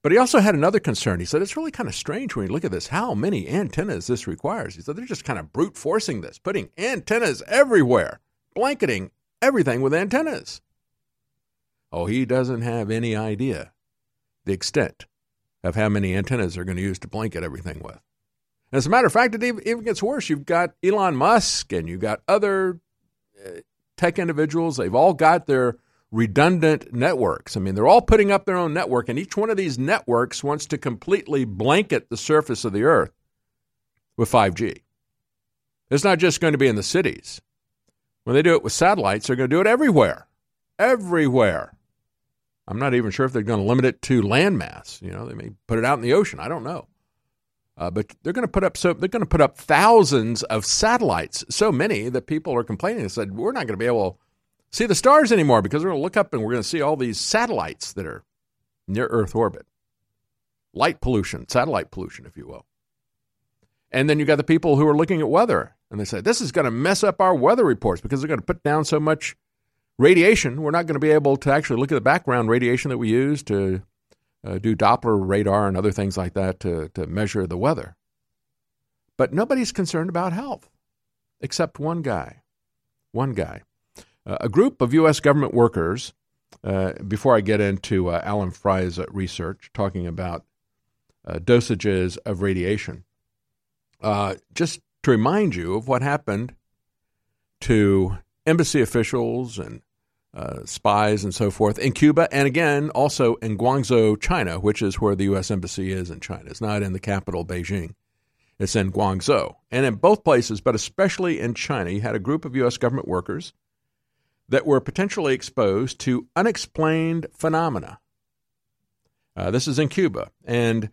But he also had another concern. He said it's really kind of strange when you look at this how many antennas this requires. He said they're just kind of brute forcing this, putting antennas everywhere, blanketing everything with antennas. Oh, he doesn't have any idea the extent of how many antennas they're going to use to blanket everything with. As a matter of fact, it even gets worse. You've got Elon Musk and you've got other uh, tech individuals. They've all got their redundant networks. I mean, they're all putting up their own network, and each one of these networks wants to completely blanket the surface of the earth with 5G. It's not just going to be in the cities. When they do it with satellites, they're going to do it everywhere. Everywhere. I'm not even sure if they're going to limit it to landmass. You know, they may put it out in the ocean. I don't know. Uh, but they're going to put up so they're going to put up thousands of satellites, so many that people are complaining and said we're not going to be able to see the stars anymore because we're going to look up and we're going to see all these satellites that are near Earth orbit, light pollution, satellite pollution, if you will. And then you got the people who are looking at weather and they say this is going to mess up our weather reports because they're going to put down so much radiation. We're not going to be able to actually look at the background radiation that we use to uh, do Doppler radar and other things like that to, to measure the weather. But nobody's concerned about health. except one guy. One guy. Uh, a group of U.S. government workers, uh, before I get into uh, Allan Frey's uh, research talking about uh, dosages of radiation, just to remind you of what happened to embassy officials and spies and so forth in Cuba, and again also in Guangzhou, China, which is where the U.S. Embassy is in China. It's not in the capital, Beijing. It's in Guangzhou. And in both places, but especially in China, you had a group of U.S. government workers that were potentially exposed to unexplained phenomena. Uh, this is in Cuba. And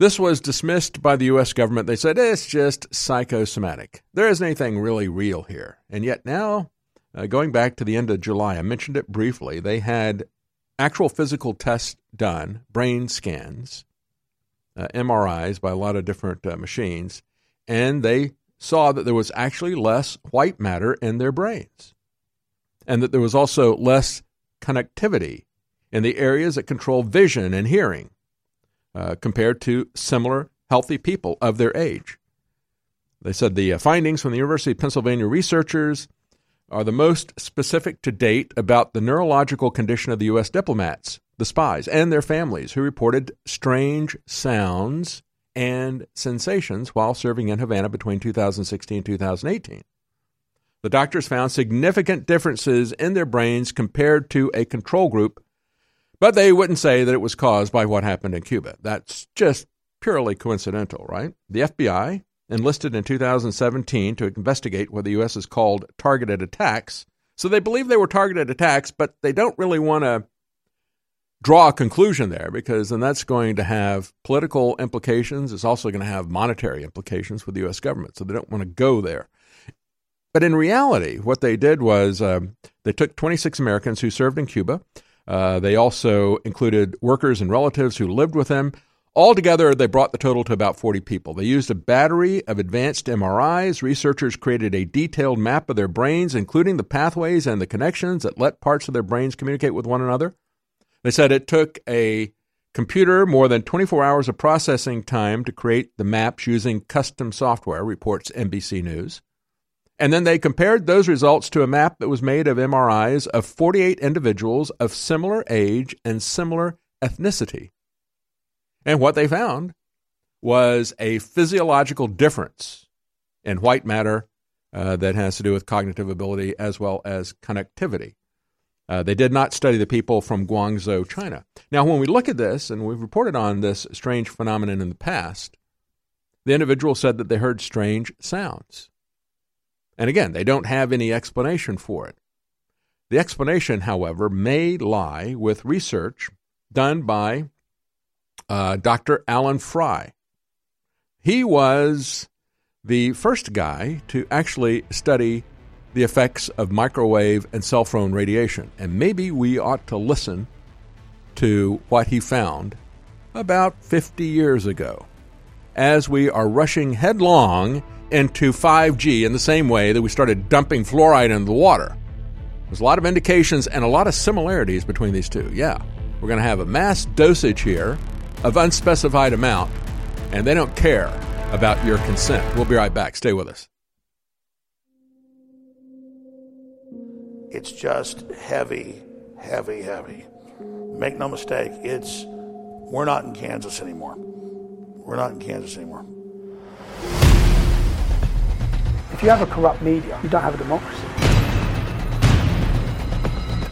this was dismissed by the U.S. government. They said it's just psychosomatic. There isn't anything really real here. And yet now, uh, going back to the end of July, I mentioned it briefly, they had actual physical tests done, brain scans, uh, MRIs by a lot of different uh, machines, and they saw that there was actually less white matter in their brains and that there was also less connectivity in the areas that control vision and hearing uh, compared to similar healthy people of their age. They said the uh, findings from the University of Pennsylvania researchers are the most specific to date about the neurological condition of the U.S. diplomats, the spies, and their families who reported strange sounds and sensations while serving in Havana between 2016 and 2018 the doctors found significant differences in their brains compared to a control group, but they wouldn't say that it was caused by what happened in Cuba. That's just purely coincidental, right? The FBI enlisted in 2017 to investigate what the U.S. has called targeted attacks. So they believe they were targeted attacks, but they don't really want to draw a conclusion there because then that's going to have political implications. It's also going to have monetary implications for the U.S. government. So they don't want to go there. But in reality, what they did was um, they took 26 Americans who served in Cuba. Uh, they also included workers and relatives who lived with them. Altogether, they brought the total to about 40 people. They used a battery of advanced MRIs. Researchers created a detailed map of their brains, including the pathways and the connections that let parts of their brains communicate with one another. They said it took a computer more than 24 hours of processing time to create the maps using custom software, reports NBC News. And then they compared those results to a map that was made of MRIs of 48 individuals of similar age and similar ethnicity. And what they found was a physiological difference in white matter uh, that has to do with cognitive ability as well as connectivity. Uh, they did not study the people from Guangzhou, China. Now, when we look at this, and we've reported on this strange phenomenon in the past, the individual said that they heard strange sounds. And again, they don't have any explanation for it. The explanation, however, may lie with research done by uh, Dr. Allan Frey. He was the first guy to actually study the effects of microwave and cell phone radiation. And maybe we ought to listen to what he found about 50 years ago as we are rushing headlong into 5G in the same way that we started dumping fluoride into the water. There's a lot of indications and a lot of similarities between these two. Yeah, we're going to have a mass dosage here of unspecified amount, and they don't care about your consent. We'll be right back. Stay with us. It's just heavy, heavy, heavy. Make no mistake, it's we're not in Kansas anymore. We're not in Kansas anymore. If you have a corrupt media, you don't have a democracy.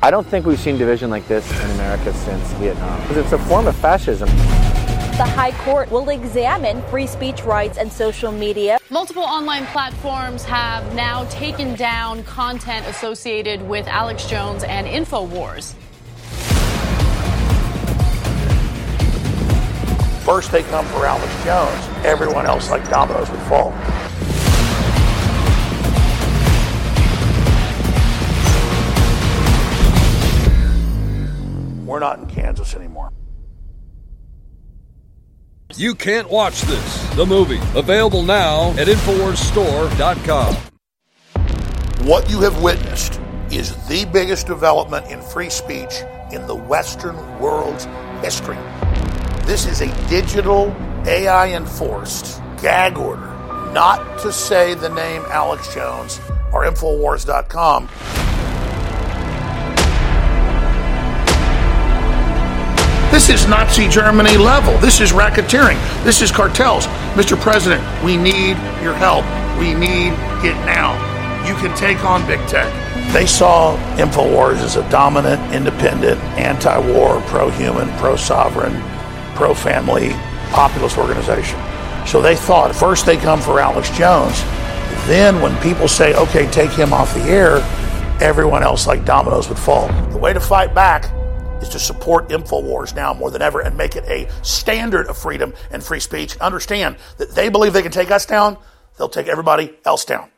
I don't think we've seen division like this in America since Vietnam. Because it's a form of fascism. The High Court will examine free speech rights and social media. Multiple online platforms have now taken down content associated with Alex Jones and InfoWars. First, they come for Alex Jones. Everyone else, like dominoes, would fall. We're not in Kansas anymore. You can't watch this, the movie, available now at InfoWarsStore.com. What you have witnessed is the biggest development in free speech in the Western world's history. This is a digital, AI enforced gag order not to say the name Alex Jones or Infowars.com. This is Nazi Germany level. This is racketeering. This is cartels. Mr. President, we need your help. We need it now. You can take on big tech. They saw InfoWars as a dominant, independent, anti war, pro human, pro sovereign, pro family, populist organization. So they thought first they come for Alex Jones. Then, when people say, okay, take him off the air, everyone else, like dominoes, would fall. The way to fight back is to support InfoWars now more than ever and make it a standard of freedom and free speech. Understand that they believe they can take us down, they'll take everybody else down.